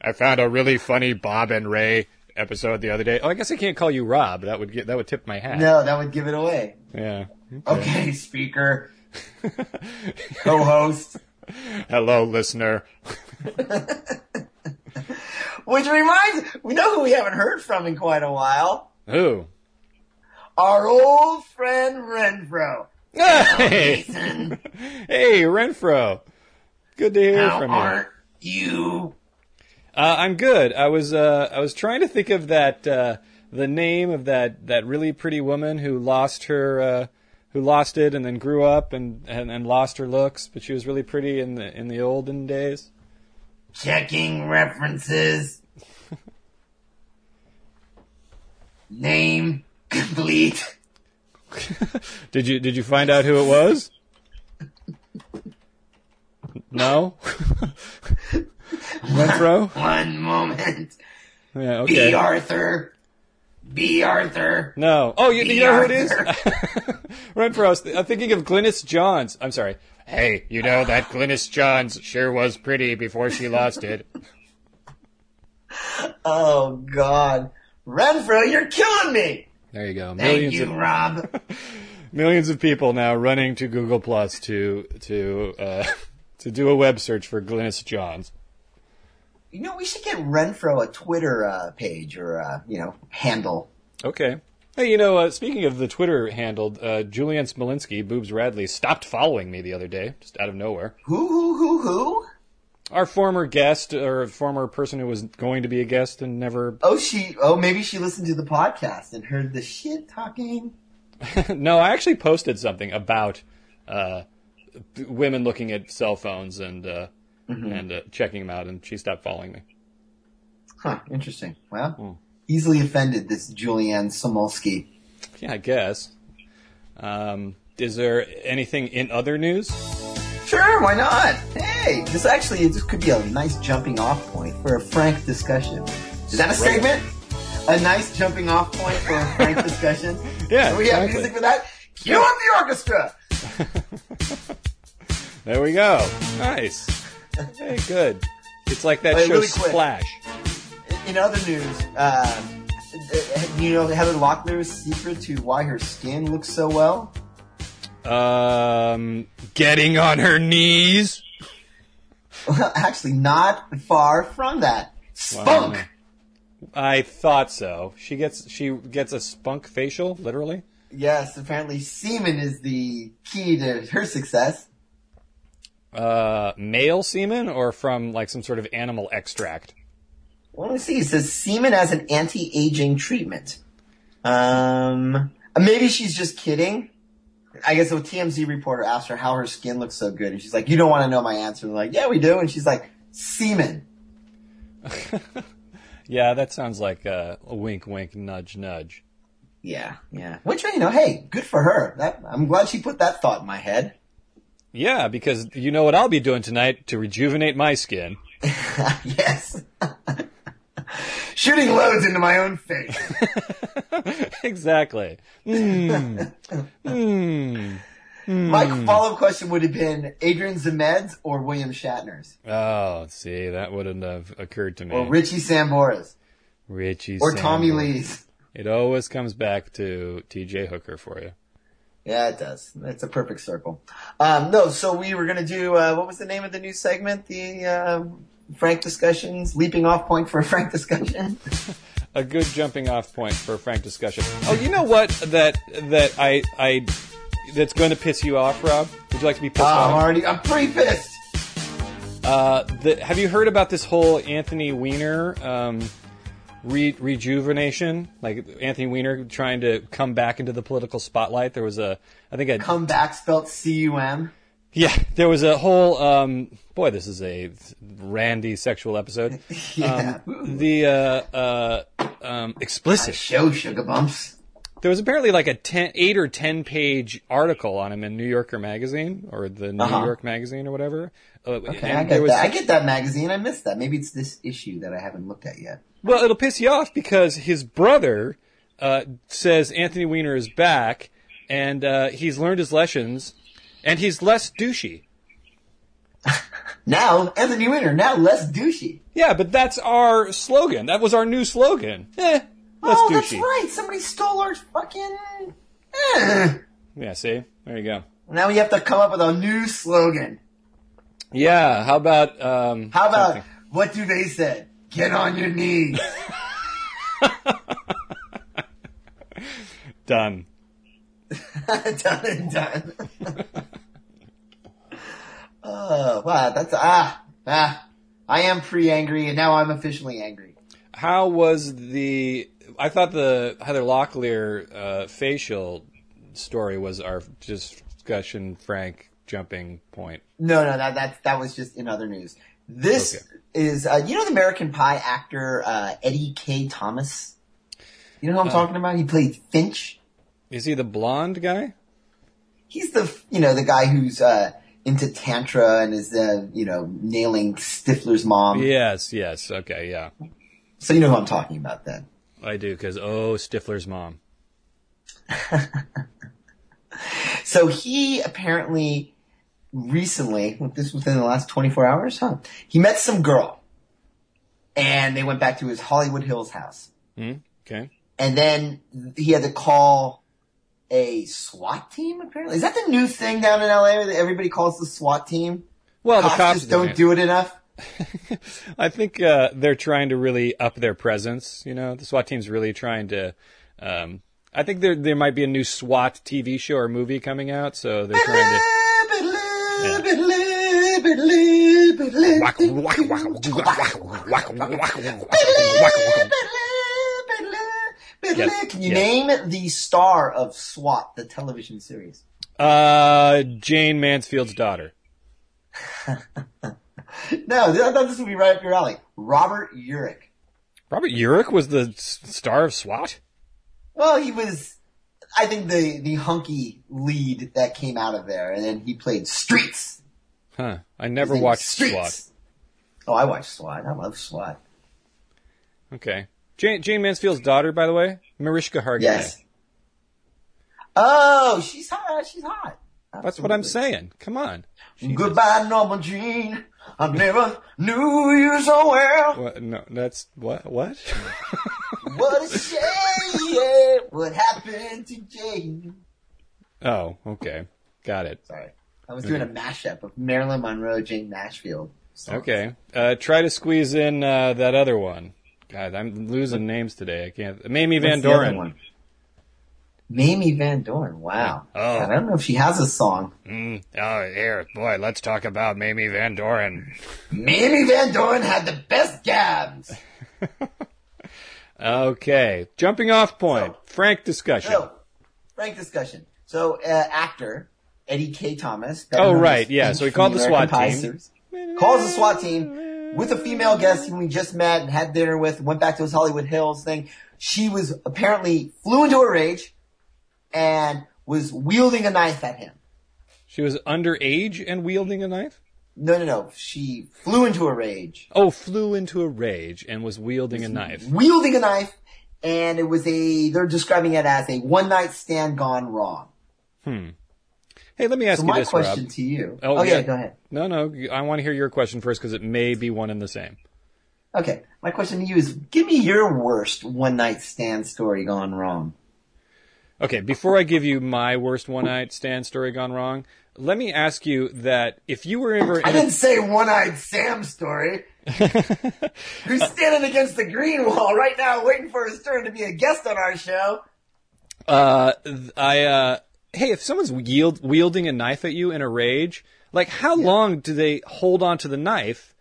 Speaker 1: I found a really funny Bob and Ray episode the other day. Oh, I guess I can't call you Rob. That would get that would tip my hat.
Speaker 6: No, that would give it away.
Speaker 1: Yeah.
Speaker 6: Okay, [LAUGHS] speaker, [LAUGHS] co-host.
Speaker 1: Hello, listener. [LAUGHS]
Speaker 6: Which reminds, we know who we haven't heard from in quite a while.
Speaker 1: Who?
Speaker 6: Our old friend Renfro.
Speaker 1: Hey, hey, Renfro. Good to hear
Speaker 6: how
Speaker 1: from you.
Speaker 6: aren't you?
Speaker 1: Uh, I'm good. I was uh, I was trying to think of that uh, the name of that, that really pretty woman who lost her uh, who lost it and then grew up and, and, and lost her looks, but she was really pretty in the in the olden days.
Speaker 6: Checking references. [LAUGHS] Name complete. [LAUGHS]
Speaker 1: Did you did you find out who it was? [LAUGHS] No. Renfro. [LAUGHS]
Speaker 6: One moment.
Speaker 1: Yeah.
Speaker 6: B.
Speaker 1: Okay.
Speaker 6: Arthur. Bea Arthur.
Speaker 1: No. Oh, you, you know who it is? [LAUGHS] Renfro. I'm thinking of Glynis Johns. I'm sorry. Hey, you know that Glynis Johns sure was pretty before she lost it. [LAUGHS]
Speaker 6: oh God, Renfro, you're killing me.
Speaker 1: There you go.
Speaker 6: Thank millions you, of, Rob.
Speaker 1: millions of people now running to Google Plus to to uh, to do a web search for Glynis Johns.
Speaker 6: You know, we should get Renfro a Twitter uh, page or uh, you know handle.
Speaker 1: Okay. Hey, you know, uh, speaking of the Twitter handle, uh, Julieanne Smolinski, Boobs Radley, stopped following me the other day, just out of nowhere.
Speaker 6: Who, who, who, who?
Speaker 1: Our former guest, or former person who was going to be a guest and never.
Speaker 6: Oh, she. Oh, maybe she listened to the podcast and heard the shit talking. [LAUGHS]
Speaker 1: no, I actually posted something about uh, women looking at cell phones and uh, mm-hmm. and uh, checking him out, and she stopped following me.
Speaker 6: Huh. Interesting. Well. Mm easily offended this Julianne Samolsky.
Speaker 1: Yeah, I guess. Um, is there anything in other news?
Speaker 6: Sure, why not? Hey, this actually this could be a nice jumping off point for a frank discussion. Is that a segment? A nice jumping off point for a frank [LAUGHS] discussion?
Speaker 1: yeah,
Speaker 6: Do we exactly. have music for that. Cue up the orchestra. [LAUGHS]
Speaker 1: there we go. Nice. Hey, good. It's like that show really Splash
Speaker 6: in other news, uh, you know Heather Locklear's secret to why her skin looks so well?
Speaker 1: Um, getting on her knees.
Speaker 6: Well, actually, not far from that. Spunk. Wow.
Speaker 1: I thought so. She gets she gets a spunk facial, literally.
Speaker 6: Yes, apparently semen is the key to her success.
Speaker 1: Uh, male semen or from like some sort of animal extract?
Speaker 6: Well, let me see. It says semen as an anti-aging treatment. Um, maybe she's just kidding. I guess a TMZ reporter asked her how her skin looks so good, and she's like, "You don't want to know my answer." And like, "Yeah, we do." And she's like, "Semen." [LAUGHS]
Speaker 1: yeah, that sounds like a, a, wink, wink, nudge, nudge.
Speaker 6: Yeah, yeah. Which you know, hey, good for her. That I'm glad she put that thought in my head.
Speaker 1: Yeah, because you know what I'll be doing tonight to rejuvenate my skin. [LAUGHS]
Speaker 6: yes shooting loads into my own face. [LAUGHS]
Speaker 1: exactly. Mm. Mm.
Speaker 6: My follow up question would have been Adrian Zmed's or William Shatner's.
Speaker 1: Oh, see, that wouldn't have occurred to me.
Speaker 6: Or Richie Sambora's.
Speaker 1: Richie
Speaker 6: Or Tommy Lee's.
Speaker 1: It always comes back to TJ Hooker for you.
Speaker 6: Yeah, it does. It's a perfect circle. Um, no, so we were going to do, uh, what was the name of the new segment? The, uh, frank discussions, leaping off point for a frank discussion. [LAUGHS]
Speaker 1: a good jumping off point for a frank discussion. Oh, you know what? That that I I that's going to piss you off, Rob. Would you like to be pissed uh, off?
Speaker 6: I'm already. I'm pretty pissed.
Speaker 1: Uh, the, have you heard about this whole Anthony Weiner um, re- rejuvenation? Like Anthony Weiner trying to come back into the political spotlight. There was a, I think a
Speaker 6: come back spelled C U M.
Speaker 1: Yeah, there was a whole. Um, boy, this is a randy sexual episode. [LAUGHS]
Speaker 6: yeah.
Speaker 1: Um, the uh, uh, um, explicit
Speaker 6: show sugar bumps.
Speaker 1: There was apparently like a ten, eight or ten page article on him in New Yorker magazine or the New uh-huh. York magazine or whatever.
Speaker 6: Uh, okay, I get, was. I get that magazine. I missed that. Maybe it's this issue that I haven't looked at yet.
Speaker 1: Well, it'll piss you off because his brother uh, says Anthony Weiner is back and uh, he's learned his lessons and he's less douchey. [LAUGHS]
Speaker 6: now, Anthony Weiner, now less douchey.
Speaker 1: Yeah, but that's our slogan. That was our new slogan. Eh,
Speaker 6: oh,
Speaker 1: douchey.
Speaker 6: that's right. Somebody stole our fucking. Eh.
Speaker 1: Yeah, see? There you go.
Speaker 6: Now we have to come up with a new slogan.
Speaker 1: Yeah, how about. Um,
Speaker 6: how about, something? what do they say? Get on your knees. [LAUGHS]
Speaker 1: done. [LAUGHS]
Speaker 6: done and done. [LAUGHS] Oh, wow, that's ah ah. I am pre-angry, and now I'm officially angry.
Speaker 1: How was the? I thought the Heather Locklear uh, facial story was our discussion, Frank jumping point.
Speaker 6: No, no, that that that was just in other news. This okay. is uh, you know the American Pie actor uh, Eddie Kaye Thomas. You know who I'm uh, talking about? He played Finch.
Speaker 1: Is he the blonde guy?
Speaker 6: He's the you know the guy who's uh, into tantra and is uh, you know nailing Stifler's mom.
Speaker 1: Yes, yes, okay, yeah.
Speaker 6: So you know who I'm talking about then.
Speaker 1: I do because oh, Stifler's mom. [LAUGHS]
Speaker 6: so he apparently recently, this within the last 24 hours, huh? He met some girl, and they went back to his Hollywood Hills house.
Speaker 1: Mm, okay.
Speaker 6: And then he had to call a SWAT team. Apparently, is that the new thing down in LA that everybody calls the SWAT team?
Speaker 1: Well,
Speaker 6: cops
Speaker 1: the cops
Speaker 6: just don't do it enough. [LAUGHS]
Speaker 1: I think uh, they're trying to really up their presence. You know, the SWAT team's really trying to. Um, I think there there might be a new SWAT TV show or movie coming out, so they're trying
Speaker 6: to. Can you name the star of SWAT, the television series?
Speaker 1: Uh, Jayne Mansfield's daughter. [LAUGHS]
Speaker 6: no, I thought this would be right up your alley. Robert Urich.
Speaker 1: Robert Urich was the star of SWAT?
Speaker 6: Well, he was, I think, the, the hunky lead that came out of there, and then he played Streets.
Speaker 1: Huh. I never watched SWAT.
Speaker 6: Oh, I watched SWAT. I love SWAT.
Speaker 1: Okay. Jane, Jayne Mansfield's daughter, by the way, Mariska Hargitay. Yes.
Speaker 6: Oh, she's hot. She's hot.
Speaker 1: Absolutely. That's what I'm saying. Come on.
Speaker 6: Jesus. Goodbye, Norma Jean. I never knew you so well.
Speaker 1: What? No, that's what? What? [LAUGHS]
Speaker 6: what a shame! What happened to Jane?
Speaker 1: Oh, okay, got it.
Speaker 6: Sorry, I was doing a mashup of Marilyn Monroe, Jayne Mansfield.
Speaker 1: Songs. Okay, uh, try to squeeze in uh, that other one. God, I'm losing names today. I can't. Mamie Van Doren.
Speaker 6: Mamie Van Doren. Wow. Oh. God, I don't know if she has a song.
Speaker 1: Mm. Oh, here, boy, let's talk about Mamie Van Doren.
Speaker 6: Mamie Van Doren had the best gabs. [LAUGHS]
Speaker 1: okay, jumping off point. So, frank discussion. So,
Speaker 6: frank discussion. So, uh, actor Eddie Kaye Thomas.
Speaker 1: Oh, right, yeah. So he called the SWAT team.
Speaker 6: Calls the SWAT team with a female guest whom we just met and had dinner with, went back to his Hollywood Hills thing. She was apparently flew into a rage and was wielding a knife at him.
Speaker 1: She was underage and wielding a knife?
Speaker 6: No, no, no. She flew into a rage.
Speaker 1: Oh, flew into a rage and was wielding was a knife.
Speaker 6: Wielding a knife, and it was a, they're describing it as a one night stand gone wrong.
Speaker 1: Hmm. Hey, let me ask
Speaker 6: so
Speaker 1: you
Speaker 6: my
Speaker 1: this,
Speaker 6: question
Speaker 1: Rob.
Speaker 6: to you. Oh, oh yeah, go ahead.
Speaker 1: No, no, I want to hear your question first because it may be one and the same.
Speaker 6: Okay, my question to you is: Give me your worst one night stand story gone wrong.
Speaker 1: Okay, before I give you my worst one night stand story gone wrong, let me ask you that if you were ever.
Speaker 6: I didn't say one eyed Sam story. [LAUGHS] Who's standing against the green wall right now, waiting for his turn to be a guest on our show?
Speaker 1: Uh, I uh, hey, if someone's wield, wielding a knife at you in a rage, like how yeah. long do they hold on to the knife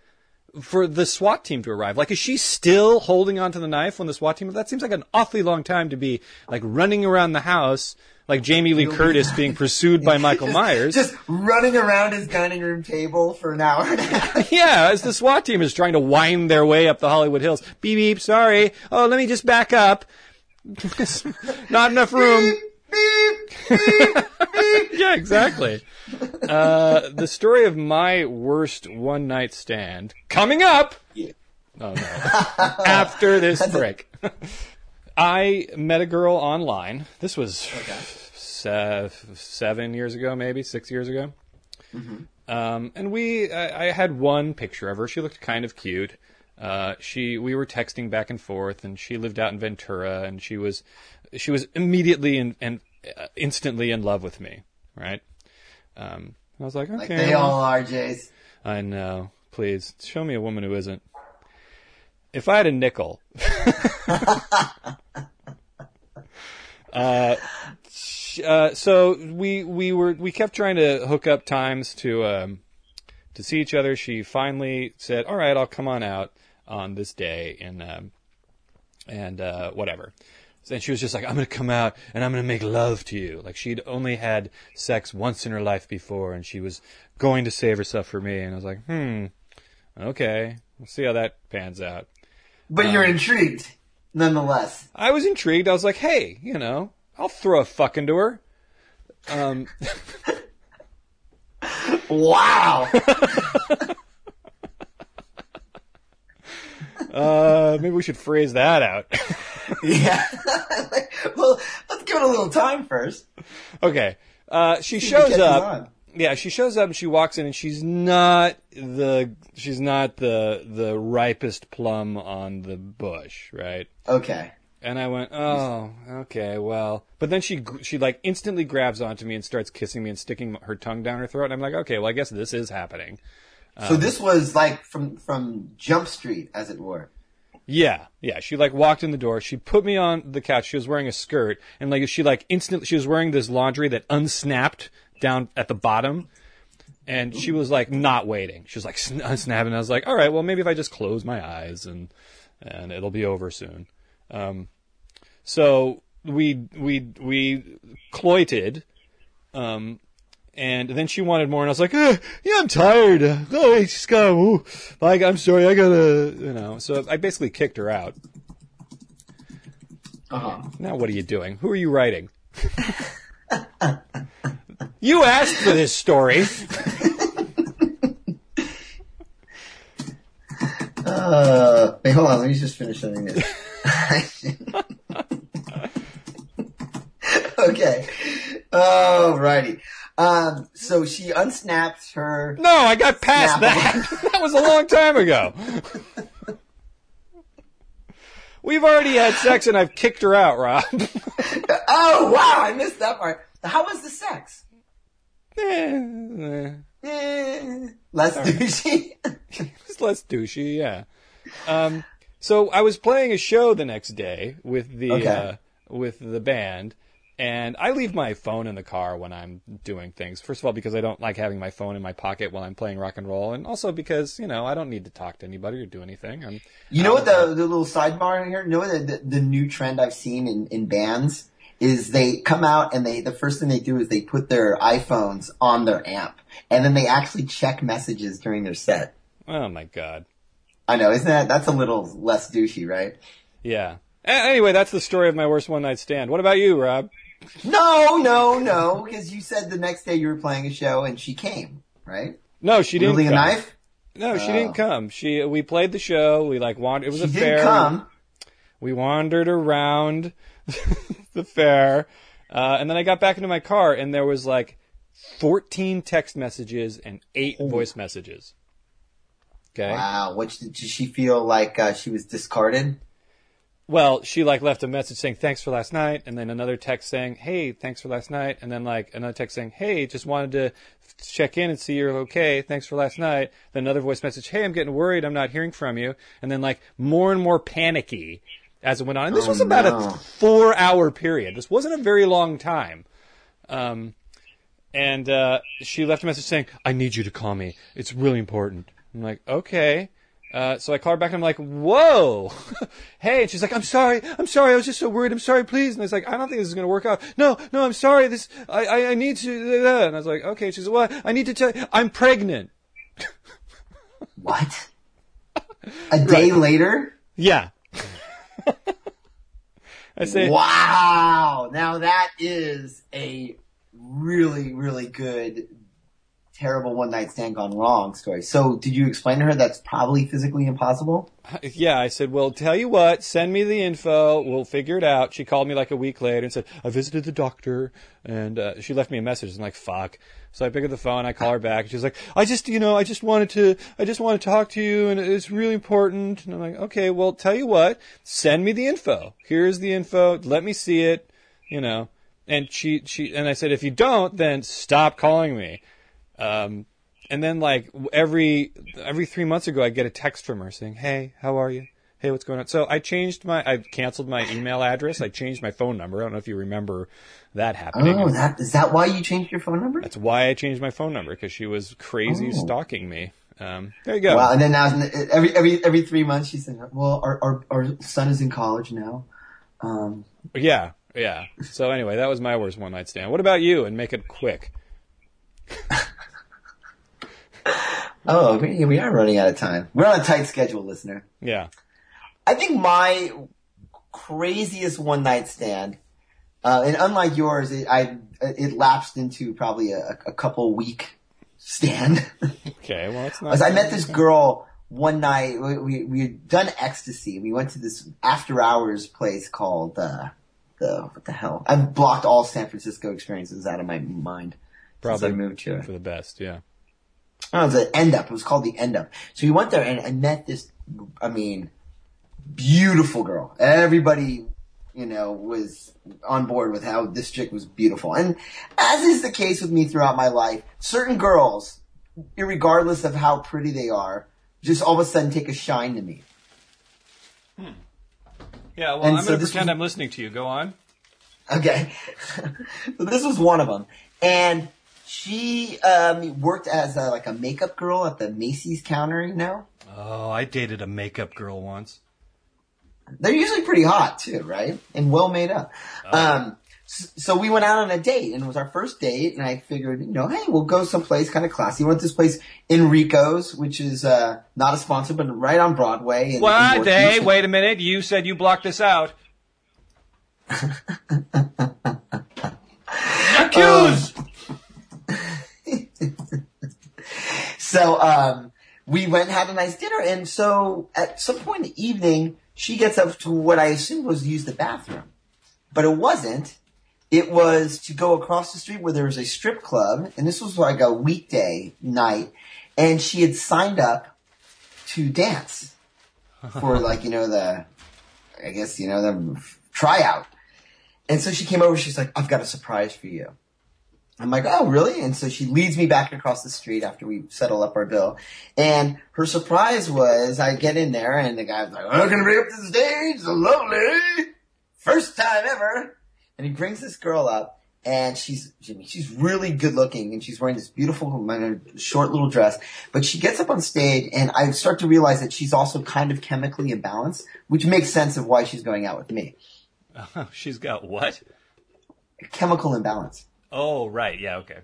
Speaker 1: for the SWAT team to arrive? Like, is she still holding on to the knife when the SWAT team? That seems like an awfully long time to be like running around the house. Like Jamie Lee Curtis being [LAUGHS] pursued by Michael [LAUGHS] Myers.
Speaker 6: Just running around his dining room table for an hour and a half. [LAUGHS]
Speaker 1: yeah, as the SWAT team is trying to wind their way up the Hollywood Hills. Beep beep, sorry. Oh, let me just back up. Not enough room.
Speaker 6: Beep beep, beep,
Speaker 1: yeah, exactly. Uh, the story of my worst one night stand coming up.
Speaker 6: Yeah.
Speaker 1: Oh no! After this break, I met a girl online. This was okay. se- seven years ago, maybe six years ago. Mm-hmm. Um, and we, I, I, had one picture of her. She looked kind of cute. Uh, she, we were texting back and forth, and she lived out in Ventura, and she was she was immediately and in, uh, instantly in love with me, right? Um, I was like, okay. Like
Speaker 6: they all are, Jace.
Speaker 1: I know. Please show me a woman who isn't. If I had a nickel, [LAUGHS] uh, uh, so we we were we kept trying to hook up times to um, to see each other. She finally said, "All right, I'll come on out on this day," and um, and uh, whatever and she was just like, I'm going to come out and I'm going to make love to you. Like she'd only had sex once in her life before and she was going to save herself for me. And I was like, hmm, okay, we'll see how that pans out.
Speaker 6: But um, you're intrigued, nonetheless.
Speaker 1: I was intrigued. I was like, hey, you know, I'll throw a fuck into her. Um, [LAUGHS]
Speaker 6: wow. [LAUGHS]
Speaker 1: uh, maybe we should phrase that out. [LAUGHS]
Speaker 6: yeah. well, let's give it a little time first.
Speaker 1: Okay. Uh, she shows up. Yeah, she shows up and she walks in and she's not the she's not the the ripest plum on the bush, right?
Speaker 6: Okay.
Speaker 1: And I went, "Oh, okay, well." But then she she like instantly grabs onto me and starts kissing me and sticking her tongue down her throat. And I'm like, "Okay, well, I guess this is happening."
Speaker 6: So um, this was like from from Jump Street, as it were.
Speaker 1: Yeah, yeah. She like walked in the door. She put me on the couch. She was wearing a skirt, and like she like instantly she was wearing this laundry that unsnapped down at the bottom, and she was like not waiting. She was like unsnapping. [LAUGHS] I was like, all right, well maybe if I just close my eyes and and it'll be over soon. Um, so we we we cloited, um, and then she wanted more, and I was like, eh, "Yeah, I'm tired. Oh, I just got. Ooh, like, I'm sorry, I gotta, you know." So I basically kicked her out.
Speaker 6: Uh-huh.
Speaker 1: Now, what are you doing? Who are you writing? [LAUGHS] you asked for this story.
Speaker 6: uh, wait, hold on. Let me just finish something this. [LAUGHS] okay. Alrighty. Um, so she unsnapped her.
Speaker 1: No, I got past that. [LAUGHS] that was a long time ago. We've already had sex and I've kicked her out, Rob. [LAUGHS]
Speaker 6: oh wow, I missed that part. How was the sex?
Speaker 1: Eh,
Speaker 6: eh. Less douchey. [LAUGHS]
Speaker 1: it's less douchey, yeah. Um, so I was playing a show the next day with the
Speaker 6: okay.
Speaker 1: uh, with the band, and I leave my phone in the car when I'm doing things. First of all, because I don't like having my phone in my pocket while I'm playing rock and roll, and also because you know I don't need to talk to anybody or do anything. I'm,
Speaker 6: you know what the the little sidebar in here? You know the, the, the new trend I've seen in in bands is they come out and they the first thing they do is they put their iPhones on their amp, and then they actually check messages during their set.
Speaker 1: Oh my god!
Speaker 6: I know, isn't that that's a little less douchey, right?
Speaker 1: Yeah. Anyway, that's the story of my worst one night stand. What about you, Rob?
Speaker 6: No, no, no, because you said the next day you were playing a show and she came, right?
Speaker 1: No, she didn't.
Speaker 6: Wielding a knife?
Speaker 1: No, she didn't oh. come. She we played the show. We like wandered. It was
Speaker 6: she
Speaker 1: a fair.
Speaker 6: Didn't come.
Speaker 1: We wandered around [LAUGHS] the fair, uh, and then I got back into my car, and there was like fourteen text messages and eight voice messages. Okay.
Speaker 6: Wow. What did she feel like? Uh, she was discarded.
Speaker 1: Well, she like left a message saying thanks for last night, and then another text saying hey thanks for last night, and then like another text saying hey just wanted to check in and see you're okay thanks for last night. Then another voice message hey I'm getting worried I'm not hearing from you, and then like more and more panicky as it went on. And this
Speaker 6: Oh,
Speaker 1: was about
Speaker 6: no.
Speaker 1: a four hour period. This wasn't a very long time. Um, and uh, she left a message saying I need you to call me. It's really important. I'm like okay. Uh, so I call her back and I'm like, whoa, [LAUGHS] hey. And she's like, I'm sorry. I'm sorry. I was just so worried. I'm sorry, please. And I was like, I don't think this is going to work out. No, no, I'm sorry. This, I, I, I need to, and I was like, okay. She said, well, I need to tell you, I'm pregnant. [LAUGHS]
Speaker 6: What? A day later?
Speaker 1: Yeah. I say,
Speaker 6: Wow. Now that is a really, really good, terrible one night stand gone wrong story. So did you explain to her that's probably physically impossible?
Speaker 1: yeah, I said, well, tell you what, send me the info. We'll figure it out. She called me like a week later and said, I visited the doctor and, uh, she left me a message. I'm like, fuck. So I pick up the phone, I call her back. and She's like, I just, you know, I just wanted to, I just want to talk to you and it's really important. And I'm like, okay, well, tell you what, send me the info. Here's the info. Let me see it, you know. And she, she, and I said, if you don't, then stop calling me. Um, and then like every every three months ago, I get a text from her saying, "Hey, how are you? Hey, what's going on?" So I changed my, I canceled my email address. I changed my phone number. I don't know if you remember that happening.
Speaker 6: Oh, that is that why you changed your phone number?
Speaker 1: That's why I changed my phone number because she was crazy
Speaker 6: Oh.
Speaker 1: stalking me. Um, there you go.
Speaker 6: Wow. And then now every every every three months she said, "Well, our our, our son is in college now." Um,
Speaker 1: Yeah, yeah. So anyway, that was my worst one night stand. What about you? And make it quick. [LAUGHS] [LAUGHS]
Speaker 6: oh, we, we are running out of time. We're on a tight schedule, listener.
Speaker 1: Yeah.
Speaker 6: I think my craziest one night stand, uh, and unlike yours, it, I it lapsed into probably a, a couple week stand. [LAUGHS]
Speaker 1: Okay. Well, it's not.
Speaker 6: As I met this girl one night. We, we we had done ecstasy. We went to this after hours place called uh, the what the hell? I've blocked all San Francisco experiences out of my mind.
Speaker 1: Probably
Speaker 6: moved here.
Speaker 1: for the best. Yeah.
Speaker 6: Oh, it was an end up. It was called the EndUp. So we went there and I met this, I mean, beautiful girl. Everybody, you know, was on board with how this chick was beautiful. And as is the case with me throughout my life, certain girls, regardless of how pretty they are, just all of a sudden take a shine to me. Hmm.
Speaker 1: Yeah. Well,
Speaker 6: And
Speaker 1: I'm
Speaker 6: so
Speaker 1: going to pretend
Speaker 6: was-
Speaker 1: I'm listening to you. Go on.
Speaker 6: Okay. [LAUGHS] so this was one of them. And she um, worked as a, like a makeup girl at the Macy's counter, you know?
Speaker 1: Oh, I dated a makeup girl once.
Speaker 6: They're usually pretty hot too, right? And well made up. Um, so we went out on a date and it was our first date and I figured, you know, hey, we'll go someplace kind of classy. We went to this place, Enrico's, which is, uh, not a sponsor, but right on Broadway. in- in
Speaker 1: What? Hey, wait a minute. You said you blocked this out. [LAUGHS]
Speaker 6: Accused! So, um, we went and had a nice dinner and so at some point in the evening, she gets up to what I assumed was to use the bathroom. But it wasn't. It was to go across the street where there was a strip club, and this was like a weekday night, and she had signed up to dance for [LAUGHS] like, you know, the, I guess, you know, the tryout. And so she came over, she's like, I've got a surprise for you. I'm like, oh, really? And so she leads me back across the street after we settle up our bill. And her surprise was I get in there and the guy's like, I'm going to bring up to the stage lovely first time ever. And he brings this girl up and she's, I mean, she's really good looking and she's wearing this beautiful, short little dress. But she gets up on stage and I start to realize that she's also kind of chemically imbalanced, which makes sense of why she's going out with me.
Speaker 1: Oh, [LAUGHS] she's got what?
Speaker 6: Chemical imbalance.
Speaker 1: Oh, right. Yeah. Okay.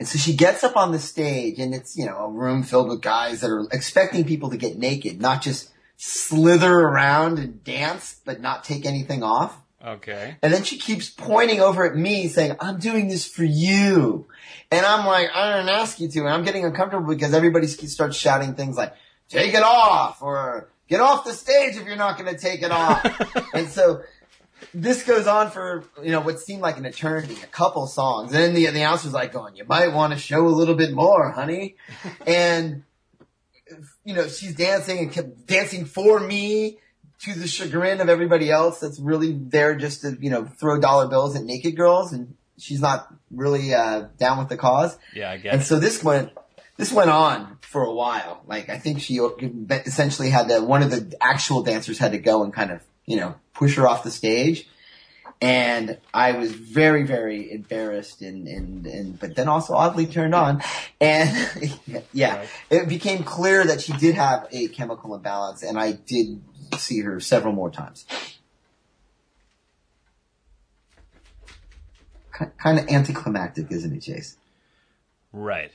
Speaker 6: And so she gets up on the stage and it's, you know, a room filled with guys that are expecting people to get naked, not just slither around and dance, but not take anything off.
Speaker 1: Okay.
Speaker 6: And then she keeps pointing over at me saying, I'm doing this for you. And I'm like, I didn't ask you to. And I'm getting uncomfortable because everybody starts shouting things like, take it off or get off the stage if you're not going to take it off. [LAUGHS] and so this goes on for, you know, what seemed like an eternity, a couple songs. And then the, the announcer's like going, you might want to show a little bit more, honey. [LAUGHS] and, you know, she's dancing and kept dancing for me to the chagrin of everybody else that's really there just to, you know, throw dollar bills at naked girls. And she's not really, uh, down with the cause.
Speaker 1: Yeah, I get
Speaker 6: And so this went, this went on for a while. Like I think she essentially had to, one of the actual dancers had to go and kind of, you know, push her off the stage. And I was very, very embarrassed and, and, and, but then also oddly turned on. And [LAUGHS] yeah, it became clear that she did have a chemical imbalance and I did see her several more times. Kind of anticlimactic, isn't it, Chase?
Speaker 1: Right.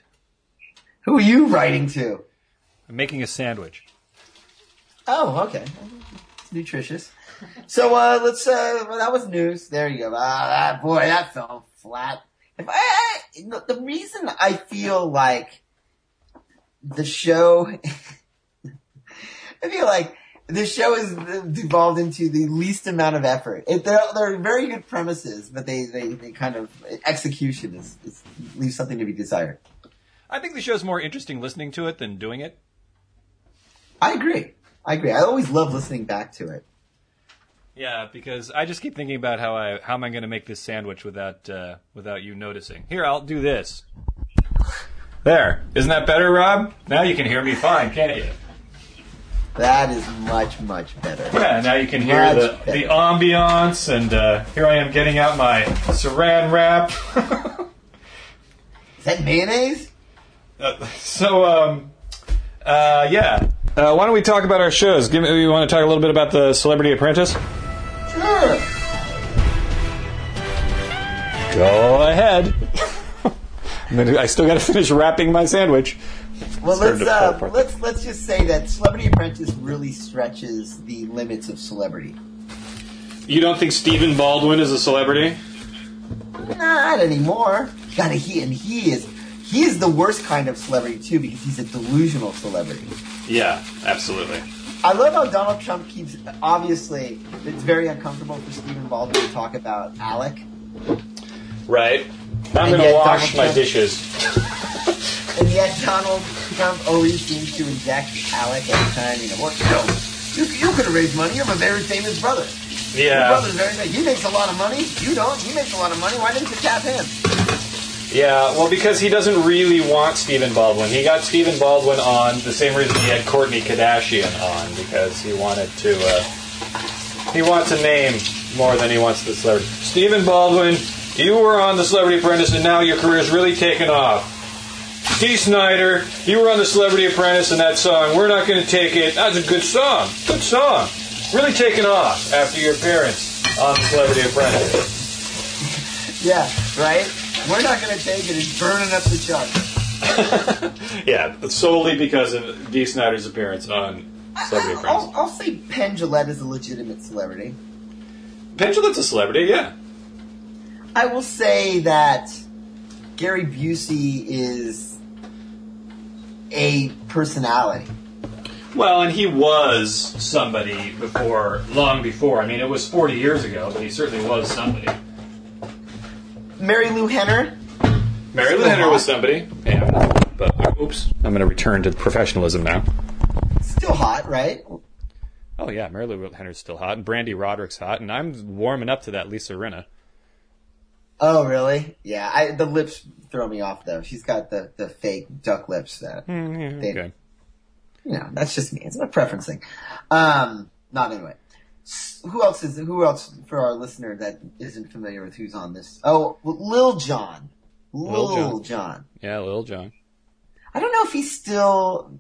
Speaker 6: Who are you writing to?
Speaker 1: I'm making a sandwich.
Speaker 6: Oh, okay. It's nutritious. So uh let's uh well, that was news. There you go. Ah, boy, that fell flat. If I, I the reason I feel like the show [LAUGHS] I feel like the show is devolved into the least amount of effort. It, they're, they're very good premises, but they, they, they kind of execution is, is leaves something to be desired.
Speaker 1: I think the show's more interesting listening to it than doing it.
Speaker 6: I agree. I agree. I always love listening back to it.
Speaker 1: Yeah, because I just keep thinking about how I how am I going to make this sandwich without uh, without you noticing. Here, I'll do this. There, isn't that better, Rob? Now you can hear me fine, can't you?
Speaker 6: That is much, much better.
Speaker 1: Yeah, now you can hear
Speaker 6: Much
Speaker 1: the, the ambiance, and uh, here I am getting out my saran wrap.
Speaker 6: Is that mayonnaise?
Speaker 1: Uh, so, um, uh, yeah. Uh, why don't we talk about our shows? Give me, you want to talk a little bit about the Celebrity Apprentice?
Speaker 6: Sure.
Speaker 1: Go ahead. [LAUGHS] And then I still got to finish wrapping my sandwich.
Speaker 6: Well, let's uh, let's let's just say that Celebrity Apprentice really stretches the limits of celebrity.
Speaker 1: You don't think Stephen Baldwin is a celebrity?
Speaker 6: Not anymore. God, he and he is he is the worst kind of celebrity too because he's a delusional celebrity.
Speaker 1: Yeah, absolutely.
Speaker 6: I love how Donald Trump keeps obviously it's very uncomfortable for Stephen Baldwin to talk about Alec.
Speaker 1: Right. I'm going to wash
Speaker 6: Donald
Speaker 1: my
Speaker 6: Trump-
Speaker 1: dishes.
Speaker 6: And yet Donald Trump always seems to inject Alec every time, you know, what, you know, you, you could have raised money. You have a very famous brother.
Speaker 1: Yeah.
Speaker 6: Your brother's very famous. He makes a lot of money. You don't. He makes a lot of money. Why didn't you tap him?
Speaker 1: Yeah, well, because he doesn't really want Stephen Baldwin. He got Stephen Baldwin on the same reason he had Kourtney Kardashian on, because he wanted to. Uh, he wants a name more than he wants the celebrity. Stephen Baldwin, you were on The Celebrity Apprentice, and now your career's really taken off. Dee Snider, you were on The Celebrity Apprentice, and that song, we're not going to take it. That's a good song. Good song. Really taken off after your appearance on The Celebrity Apprentice.
Speaker 6: Yeah, right? We're not going to take it. It's burning up the charts. [LAUGHS]
Speaker 1: Yeah, solely because of Dee Snider's appearance on Celebrity Apprentice.
Speaker 6: I'll, I'll say Penn Jillette is a legitimate celebrity.
Speaker 1: Penn Jillette's a celebrity, yeah.
Speaker 6: I will say that Gary Busey is a personality.
Speaker 1: Well, and he was somebody before, long before. I mean, it was 40 years ago, but he certainly was somebody.
Speaker 6: Marilu Henner,
Speaker 1: Marilu
Speaker 6: Still
Speaker 1: Henner was somebody. Yeah. But, oops. I'm going to return to professionalism now.
Speaker 6: still hot, right?
Speaker 1: Oh, yeah, Marilu Henner's still hot, and Brande Roderick's hot, and I'm warming up to that Lisa Rinna.
Speaker 6: Oh, really? Yeah, I, the lips throw me off though. She's got the, the fake duck lips that,
Speaker 1: Mm,
Speaker 6: they,
Speaker 1: Okay.
Speaker 6: you know, that's just me. It's my preference thing. Um, not anyway. Who else is, who else for our listener that isn't familiar with who's on this? Oh, Lil Jon. Lil,
Speaker 1: Lil
Speaker 6: Jon.
Speaker 1: Jon. Yeah, Lil Jon.
Speaker 6: I don't know if he's still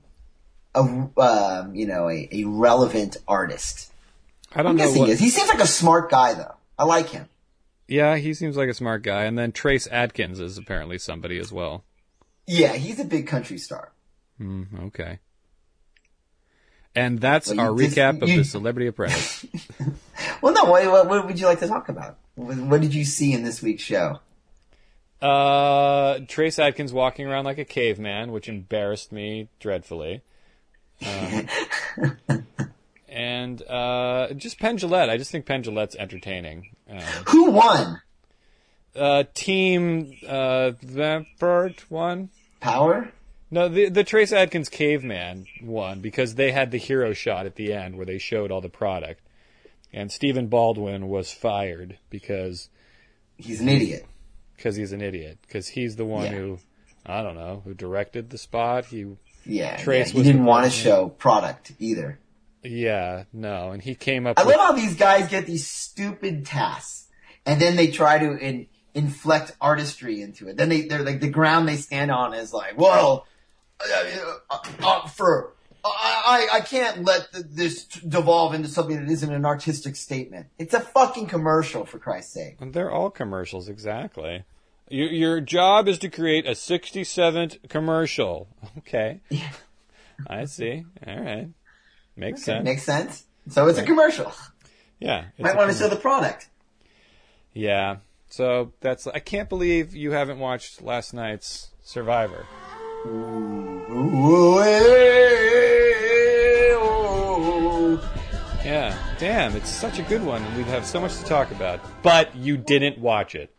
Speaker 6: a, um, you know, a, a relevant artist.
Speaker 1: I don't
Speaker 6: I'm
Speaker 1: know
Speaker 6: guessing
Speaker 1: what.
Speaker 6: he is. He seems like a smart guy though. I like him.
Speaker 1: Yeah, he seems like a smart guy. And then Trace Adkins is apparently somebody as well.
Speaker 6: Yeah, he's a big country star.
Speaker 1: Mm, okay. And that's
Speaker 6: Well,
Speaker 1: our
Speaker 6: just-
Speaker 1: recap of The Celebrity Apprentice. [LAUGHS]
Speaker 6: Well, no. What, what, what would you like to talk about? What, did you see in this week's show?
Speaker 1: Uh, Trace Adkins walking around like a caveman, which embarrassed me dreadfully. Um, [LAUGHS] and uh, just Penn Jillette. I just think Penn Jillette's entertaining. Um,
Speaker 6: Who won?
Speaker 1: uh, team uh, Vampert won.
Speaker 6: Power?
Speaker 1: No, the the Trace Adkins caveman won because they had the hero shot at the end where they showed all the product, and Stephen Baldwin was fired because
Speaker 6: He's an idiot.
Speaker 1: because he's an idiot because he's the one
Speaker 6: Yeah.
Speaker 1: who I don't know who directed the spot. He
Speaker 6: Yeah.
Speaker 1: Trace
Speaker 6: yeah. He didn't want to show product either.
Speaker 1: yeah no, and he came up.
Speaker 6: I
Speaker 1: with,
Speaker 6: love how these guys get these stupid tasks, and then they try to in, inflect artistry into it. Then they they're like the ground they stand on is like, well, uh, uh, uh, for I I I can't let th this devolve into something that isn't an artistic statement. It's a fucking commercial for Christ's sake.
Speaker 1: They're all commercials, exactly. Your, your job is to create a 67th commercial. [LAUGHS] Okay. Yeah. I see. All right. Makes
Speaker 6: Okay,
Speaker 1: sense.
Speaker 6: Makes sense. So it's a commercial.
Speaker 1: yeah. it's
Speaker 6: Might
Speaker 1: a
Speaker 6: want to
Speaker 1: commercial.
Speaker 6: show the product.
Speaker 1: Yeah. So that's. I can't believe you haven't watched last night's Survivor. Yeah. Damn, it's such a good one, and we'd have so much to talk about. But you didn't watch it.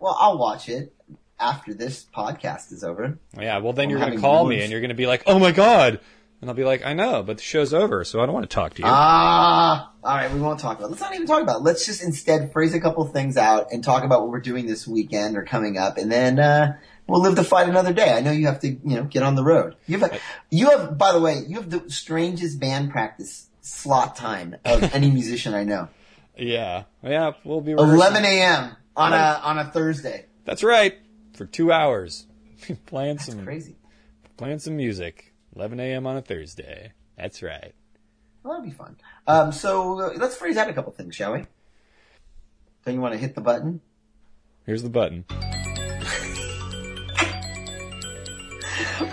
Speaker 6: Well, I'll watch it after this podcast is over.
Speaker 1: Yeah. Well, then
Speaker 6: I'm
Speaker 1: you're going to call me, and you're going to be like, "Oh my god," and I'll be like, "I know, but the show's over, so I don't want to talk to you."
Speaker 6: Ah, all right. We won't talk about. It. Let's not even talk about. it. Let's just instead phrase a couple things out and talk about what we're doing this weekend or coming up, and then uh, we'll live to fight another day. I know you have to, you know, get on the road. You have, you have. By the way, you have the strangest band practice slot time of [LAUGHS] any musician I know.
Speaker 1: yeah. Yeah. We'll be rehearsing.
Speaker 6: 11 a.m. on a on a Thursday.
Speaker 1: That's right. For two hours, [LAUGHS] playing some
Speaker 6: Crazy.
Speaker 1: playing some music. 11 a.m. on a Thursday. That's right.
Speaker 6: Well, that'll be fun. Um, so uh, let's phrase out a couple things, shall we? Don't you want to hit the button?
Speaker 1: Here's the button.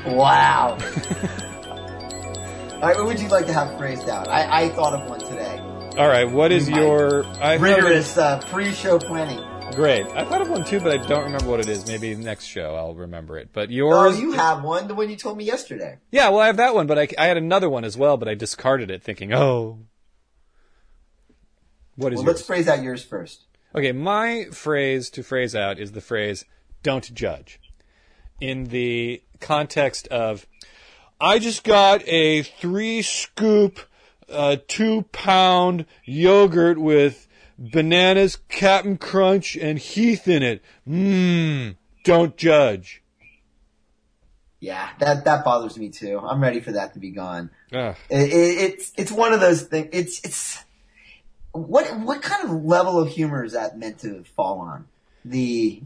Speaker 6: Wow. [LAUGHS] All right, what would you like to have phrased out? I, I thought of one today.
Speaker 1: All right. What is
Speaker 6: My
Speaker 1: your I thought
Speaker 6: Rigorous uh, pre-show planning.
Speaker 1: Great. I thought of one too, but I don't remember what it is. Maybe next show I'll remember it. But yours.
Speaker 6: Oh,
Speaker 1: yours.
Speaker 6: you have one, the one you told me yesterday.
Speaker 1: Yeah. Well, I have that one, but I, I had another one as well, but I discarded it, thinking, oh. What is
Speaker 6: Well,
Speaker 1: yours?
Speaker 6: let's phrase out yours first.
Speaker 1: Okay, my phrase to phrase out is the phrase don't judge. In the context of, I just got a three scoop, uh, two pound yogurt with bananas, Cap'n Crunch, and Heath in it. Mmm. Don't judge.
Speaker 6: Yeah, that that bothers me too. I'm ready for that to be gone. It, it, it's it's one of those things. It's it's what what kind of level of humor is that meant to fall on? The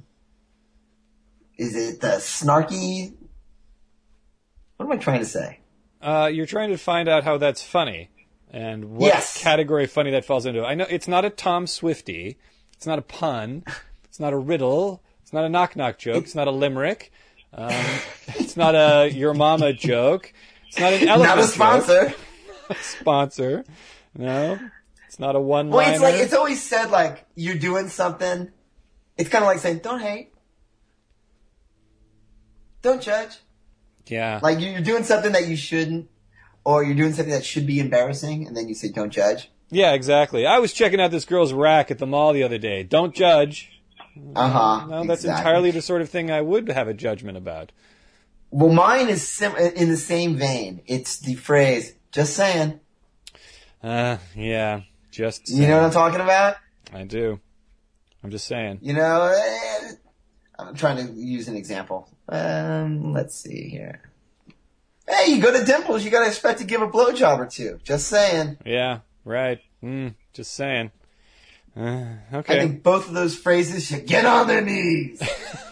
Speaker 6: is it the snarky? What am I trying to say?
Speaker 1: Uh, you're trying to find out how that's funny and what
Speaker 6: Yes.
Speaker 1: category of funny that falls into. I know it's not a Tom Swifty. It's not a pun. It's not a riddle. It's not a knock knock joke. It's not a limerick. Um, [LAUGHS] it's not a your mama joke. It's not an elephant
Speaker 6: Not a sponsor. [LAUGHS]
Speaker 1: sponsor. No. It's not a one
Speaker 6: Well, it's like it's always said like you're doing something. It's kind of like saying, "Don't hate, don't judge."
Speaker 1: yeah.
Speaker 6: Like you're doing something that you shouldn't, or you're doing something that should be embarrassing, and then you say, "Don't judge."
Speaker 1: yeah, exactly. I was checking out this girl's rack at the mall the other day. Don't judge.
Speaker 6: Uh huh.
Speaker 1: No, that's entirely the sort of thing I would have a judgment about.
Speaker 6: Well, mine is sim- in the same vein. It's the phrase, "Just saying."
Speaker 1: Uh, yeah. Just
Speaker 6: You know what I'm talking about?
Speaker 1: I do. I'm just saying.
Speaker 6: You know, eh, I'm trying to use an example. Um, let's see here. Hey, you go to Dimples, you gotta expect to give a blowjob or two. Just saying.
Speaker 1: Yeah, right. Mm, just saying. Uh,
Speaker 6: I think both of those phrases should get on their knees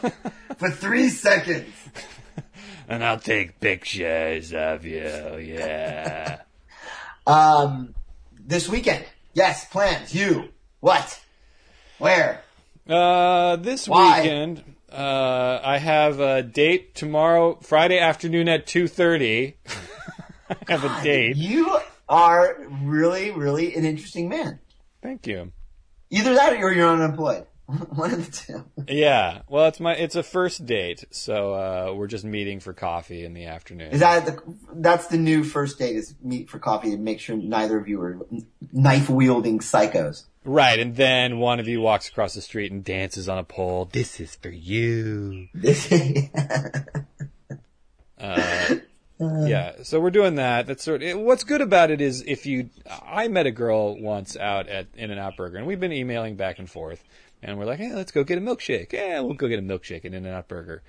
Speaker 6: [LAUGHS] for three seconds. [LAUGHS]
Speaker 1: and I'll take pictures of you. Yeah. [LAUGHS]
Speaker 6: Um, this weekend. Yes, plans. You. What? Where?
Speaker 1: uh, this
Speaker 6: Why?
Speaker 1: weekend, uh, I have a date tomorrow, Friday afternoon at two thirty. [LAUGHS] I have a date.
Speaker 6: You are really, really an interesting man.
Speaker 1: Thank you.
Speaker 6: Either that or you're unemployed. [LAUGHS] One of the two.
Speaker 1: Yeah. Well, it's my it's a first date, so uh, we're just meeting for coffee in the afternoon.
Speaker 6: Is that the, that's the new first date is meet for coffee to make sure neither of you are knife wielding psychos.
Speaker 1: Right, and then one of you walks across the street and dances on a pole. This is for you.
Speaker 6: This,
Speaker 1: Uh, yeah, so we're doing that. That's sort. Of, what's good about it is if you. I met a girl once out at In-N-Out Burger, and we've been emailing back and forth, and we're like, hey, let's go get a milkshake. Yeah, we'll go get a milkshake and Out Burger,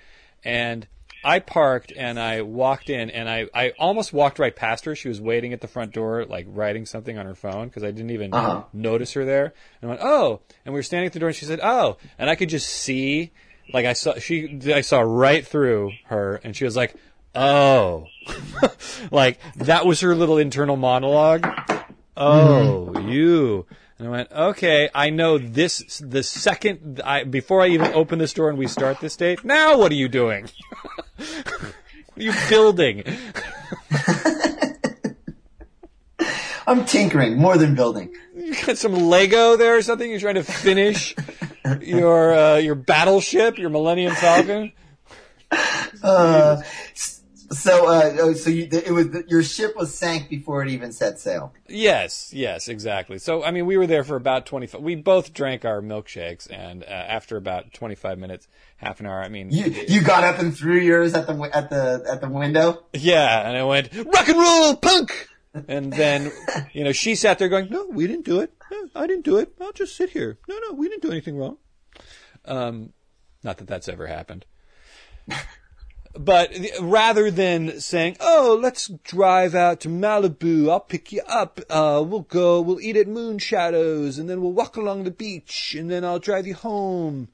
Speaker 1: and. I parked and I walked in and I, I almost walked right past her. She was waiting at the front door, like writing something on her phone because I didn't even
Speaker 6: Uh-huh.
Speaker 1: notice her there. And I went, oh, and we were standing at the door and she said, oh, and I could just see, like I saw, she, I saw right through her and she was like, oh, [LAUGHS] like that was her little internal monologue. Oh, you. And I went, okay, I know this, the second, I, before I even open this door and we start this date, now what are you doing? what [LAUGHS] are you building? [LAUGHS]
Speaker 6: I'm tinkering more than building.
Speaker 1: You got some Lego there or something? You're trying to finish your, uh, your battleship, your Millennium Falcon?
Speaker 6: Uh, so, uh, oh, so you, it was your ship was sank before it even set sail.
Speaker 1: Yes, yes, exactly. So, I mean, we were there for about 25, we both drank our milkshakes and, uh, after about 25 minutes, half an hour, I mean,
Speaker 6: You you got up and threw yours at the at the at the window.
Speaker 1: Yeah, and I went, rock and roll, punk! And then, [LAUGHS] you know, she sat there going, no, we didn't do it. No, I didn't do it. I'll just sit here. No, no, we didn't do anything wrong. Um, not that that's ever happened. [LAUGHS] But rather than saying, "Oh, let's drive out to Malibu. I'll pick you up. Uh, we'll go. We'll eat at Moonshadows, and then we'll walk along the beach, and then I'll drive you home."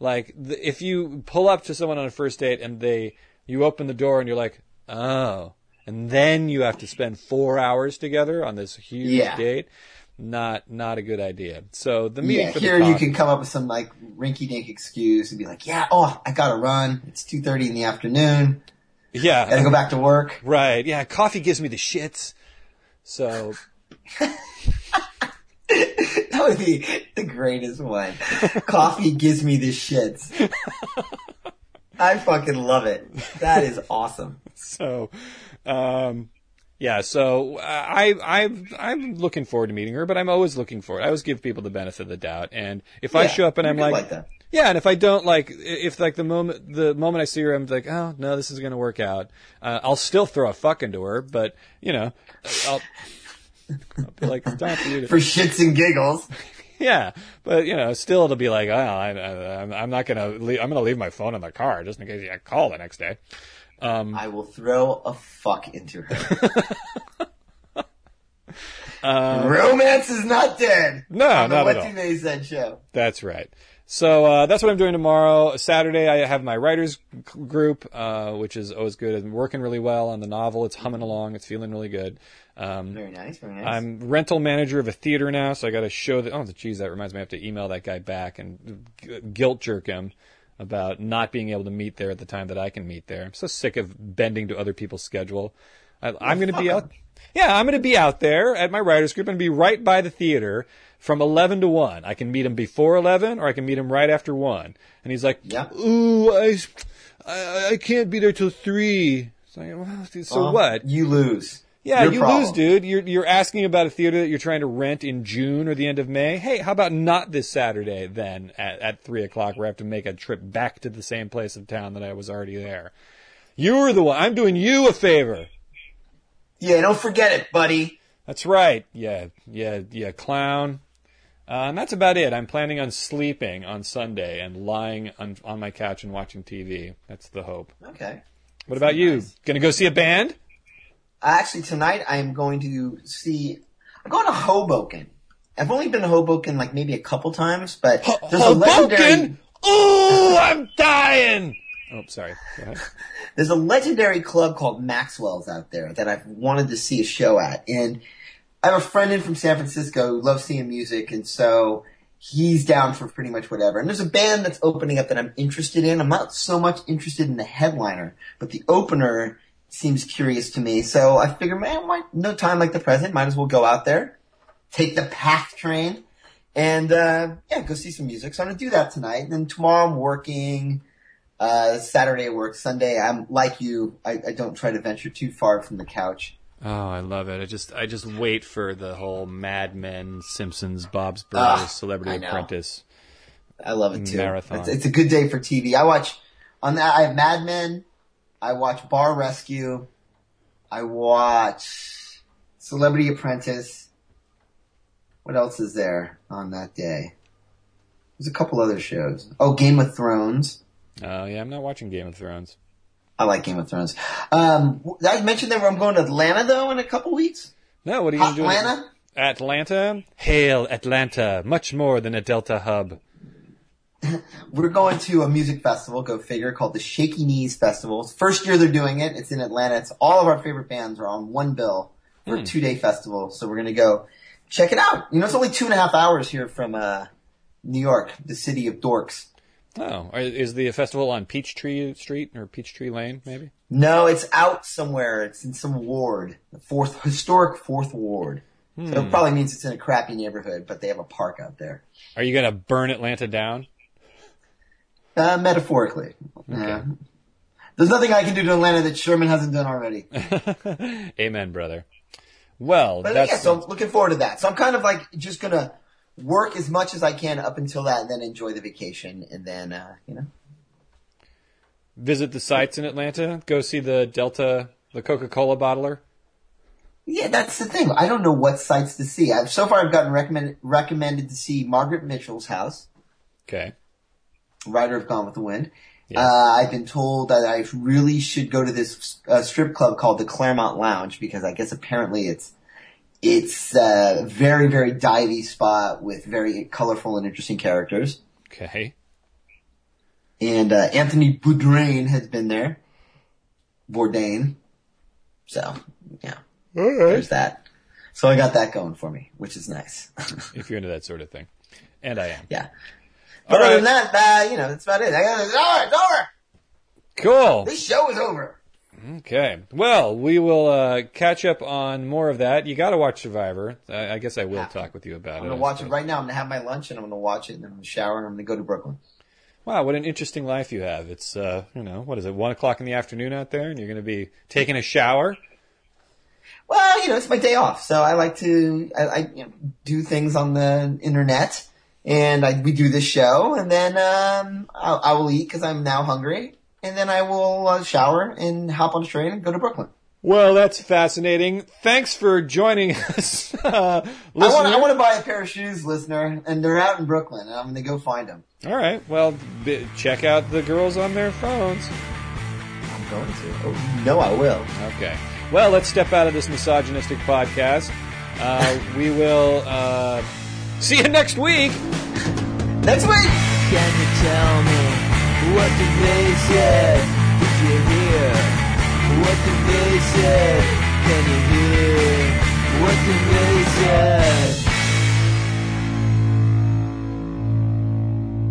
Speaker 1: Like, the, if you pull up to someone on a first date and they, you open the door and you're like, "Oh," and then you have to spend four hours together on this huge
Speaker 6: Yeah.
Speaker 1: date. Not, not a good idea. So the meeting
Speaker 6: Yeah, here
Speaker 1: the
Speaker 6: you can come up with some like rinky dink excuse and be like, "Yeah, oh, I gotta run. It's two thirty in the afternoon.
Speaker 1: yeah,
Speaker 6: Gotta go back to work."
Speaker 1: Right. Yeah. Coffee gives me the shits. So [LAUGHS]
Speaker 6: That would be the greatest one. Coffee [LAUGHS] gives me the shits. I fucking love it. That is awesome.
Speaker 1: so, um, yeah. So uh, I I I'm looking forward to meeting her, but I'm always looking forward. I always give people the benefit of the doubt, and if I show up and I'm like,
Speaker 6: like that.
Speaker 1: Yeah, and if I don't like, if like the moment the moment I see her, I'm like, oh no, this is gonna work out. Uh, I'll still throw a fuck into her, but you know, I'll, I'll be like, it's time for you to.
Speaker 6: For shits and giggles. [LAUGHS]
Speaker 1: Yeah, but you know, still it'll be like, oh, I, I, I'm not gonna, leave, I'm gonna leave my phone in the car just in case I call the next day. Um,
Speaker 6: I will throw a fuck into her. [LAUGHS] uh, Romance is not dead.
Speaker 1: No,
Speaker 6: on
Speaker 1: not
Speaker 6: What
Speaker 1: at all.
Speaker 6: Said show.
Speaker 1: That's right. So uh, that's what I'm doing tomorrow. Saturday, I have my writers group, uh, which is always good. I'm working really well on the novel. It's humming along. It's feeling really good. Um,
Speaker 6: Very nice, very nice.
Speaker 1: I'm rental manager of a theater now, so I got to show that. Oh, geez, that reminds me. I have to email that guy back and g- guilt jerk him about not being able to meet there at the time that I can meet there. I'm so sick of bending to other people's schedule. I, I'm going to be out. Yeah, I'm going to be out there at my writers group and be right by the theater from 11 to 1. I can meet him before 11 or I can meet him right after 1. And he's like,
Speaker 6: Yeah.
Speaker 1: "Ooh, I, I, I can't be there till 3." It's like, well, so
Speaker 6: Uh,
Speaker 1: what?
Speaker 6: You lose.
Speaker 1: Yeah,
Speaker 6: Your
Speaker 1: you
Speaker 6: problem.
Speaker 1: lose, dude. You're you're asking about a theater that you're trying to rent in June or the end of May. Hey, how about not this Saturday then at, at three o'clock where I have to make a trip back to the same place of town that I was already there. You're the one. I'm doing you a favor.
Speaker 6: Yeah, don't forget it, buddy.
Speaker 1: That's right. Yeah, yeah, yeah, clown. Uh, and that's about it. I'm planning on sleeping on Sunday and lying on on my couch and watching TV. That's the hope.
Speaker 6: Okay.
Speaker 1: What about you? Gonna go see a band?
Speaker 6: Actually, tonight I am going to see. I'm going to Hoboken. I've only been to Hoboken like maybe a couple times, but there's a legendary.
Speaker 1: Oh, I'm dying. Oh, sorry. [LAUGHS]
Speaker 6: There's a legendary club called Maxwell's out there that I've wanted to see a show at, and I have a friend in from San Francisco who loves seeing music, and so he's down for pretty much whatever. And there's a band that's opening up that I'm interested in. I'm not so much interested in the headliner, but the opener seems curious to me. So I figure, man, why, no time like the present, might as well go out there, take the PATH train, and uh, yeah, go see some music. So I'm gonna do that tonight. And then tomorrow I'm working. Uh, Saturday work. Sunday I'm like you. I, I don't try to venture too far from the couch.
Speaker 1: Oh, I love it. I just I just wait for the whole Mad Men, Simpsons, Bob's Burgers, Celebrity
Speaker 6: I.
Speaker 1: Apprentice.
Speaker 6: I love it too.
Speaker 1: Marathon.
Speaker 6: It's, it's a good day for TV. I watch on that. I have Mad Men. I watch Bar Rescue. I watch Celebrity Apprentice. What else is there on that day? There's a couple other shows. Oh, Game of Thrones.
Speaker 1: Oh yeah, I'm not watching Game of Thrones.
Speaker 6: I like Game of Thrones. Um, did I mention that I'm going to Atlanta though in a couple weeks?
Speaker 1: No, what are you going to do?
Speaker 6: Atlanta?
Speaker 1: Atlanta? Hail Atlanta! Much more than a Delta hub. [LAUGHS]
Speaker 6: We're going to a music festival, go figure, called the Shaky Knees Festival. First year they're doing it. It's in Atlanta. It's all of our favorite bands are on one bill for a two day festival. So we're gonna go check it out. You know, it's only two and a half hours here from uh, New York, the city of dorks.
Speaker 1: Oh, is the festival on Peachtree Street or Peachtree Lane? Maybe.
Speaker 6: No, it's out somewhere. It's in some ward, the fourth historic fourth ward. So
Speaker 1: Hmm.
Speaker 6: it probably means it's in a crappy neighborhood, but they have a park out there.
Speaker 1: Are you going to burn Atlanta down?
Speaker 6: Uh, metaphorically. Yeah. There's nothing I can do to Atlanta that Sherman hasn't done already. [LAUGHS]
Speaker 1: Amen, brother. Well,
Speaker 6: But
Speaker 1: that's
Speaker 6: yeah, so I'm looking forward to that. So I'm kind of like just gonna work as much as I can up until that, and then enjoy the vacation, and then uh, you know.
Speaker 1: visit the sites in Atlanta. Go see the Delta, the Coca-Cola bottler.
Speaker 6: Yeah, that's the thing. I don't know what sites to see. I've so far I've gotten recommend, recommended to see Margaret Mitchell's house,
Speaker 1: Okay.
Speaker 6: Writer of Gone with the Wind. Uh, I've been told that I really should go to this uh, strip club called the Clermont Lounge because I guess apparently it's it's a very very divey spot with very colorful and interesting characters.
Speaker 1: Okay.
Speaker 6: and uh, Anthony Bourdain has been there. Bourdain. So, yeah. There's that. So I got that going for me, which is nice. [LAUGHS]
Speaker 1: if you're into that sort of thing. And I am.
Speaker 6: yeah. But
Speaker 1: All
Speaker 6: other
Speaker 1: right.
Speaker 6: than that, uh, you know, that's about it. I got it's over. It's over.
Speaker 1: Cool.
Speaker 6: This show is over.
Speaker 1: Okay. Well, we will uh, catch up on more of that. You got to watch Survivor. I, I guess I will talk with you about it.
Speaker 6: I'm gonna
Speaker 1: I
Speaker 6: watch it right now. I'm gonna have my lunch and I'm gonna watch it and then I'm gonna shower and I'm gonna go to Brooklyn.
Speaker 1: Wow, what an interesting life you have. It's uh, you know, what is it, one o'clock in the afternoon out there, and you're going to be taking a shower.
Speaker 6: Well, you know, it's my day off, so I like to I, I you know, do things on the internet and I, we do this show, and then um, I, I will eat because I'm now hungry, and then I will uh, shower and hop on a train and go to Brooklyn.
Speaker 1: Well, that's fascinating. Thanks for joining [LAUGHS] us. Uh,
Speaker 6: I want I want to buy a pair of shoes, listener, and they're out in Brooklyn, and I'm going to go find them.
Speaker 1: All right. Well, b- check out the girls on their phones.
Speaker 6: I'm going to. Oh, no, I will.
Speaker 1: Okay. Well, let's step out of this misogynistic podcast. Uh, we will uh, see you next week.
Speaker 6: Next week.
Speaker 7: Can you tell me what did they say? Did you hear? What did they say? Can you hear? What did they say?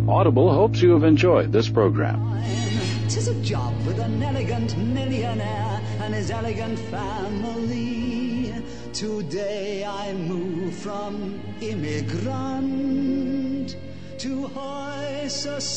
Speaker 5: Audible hopes you have enjoyed this program.
Speaker 13: Tis a job with an elegant millionaire and his elegant family. Today I move from immigrant to high society.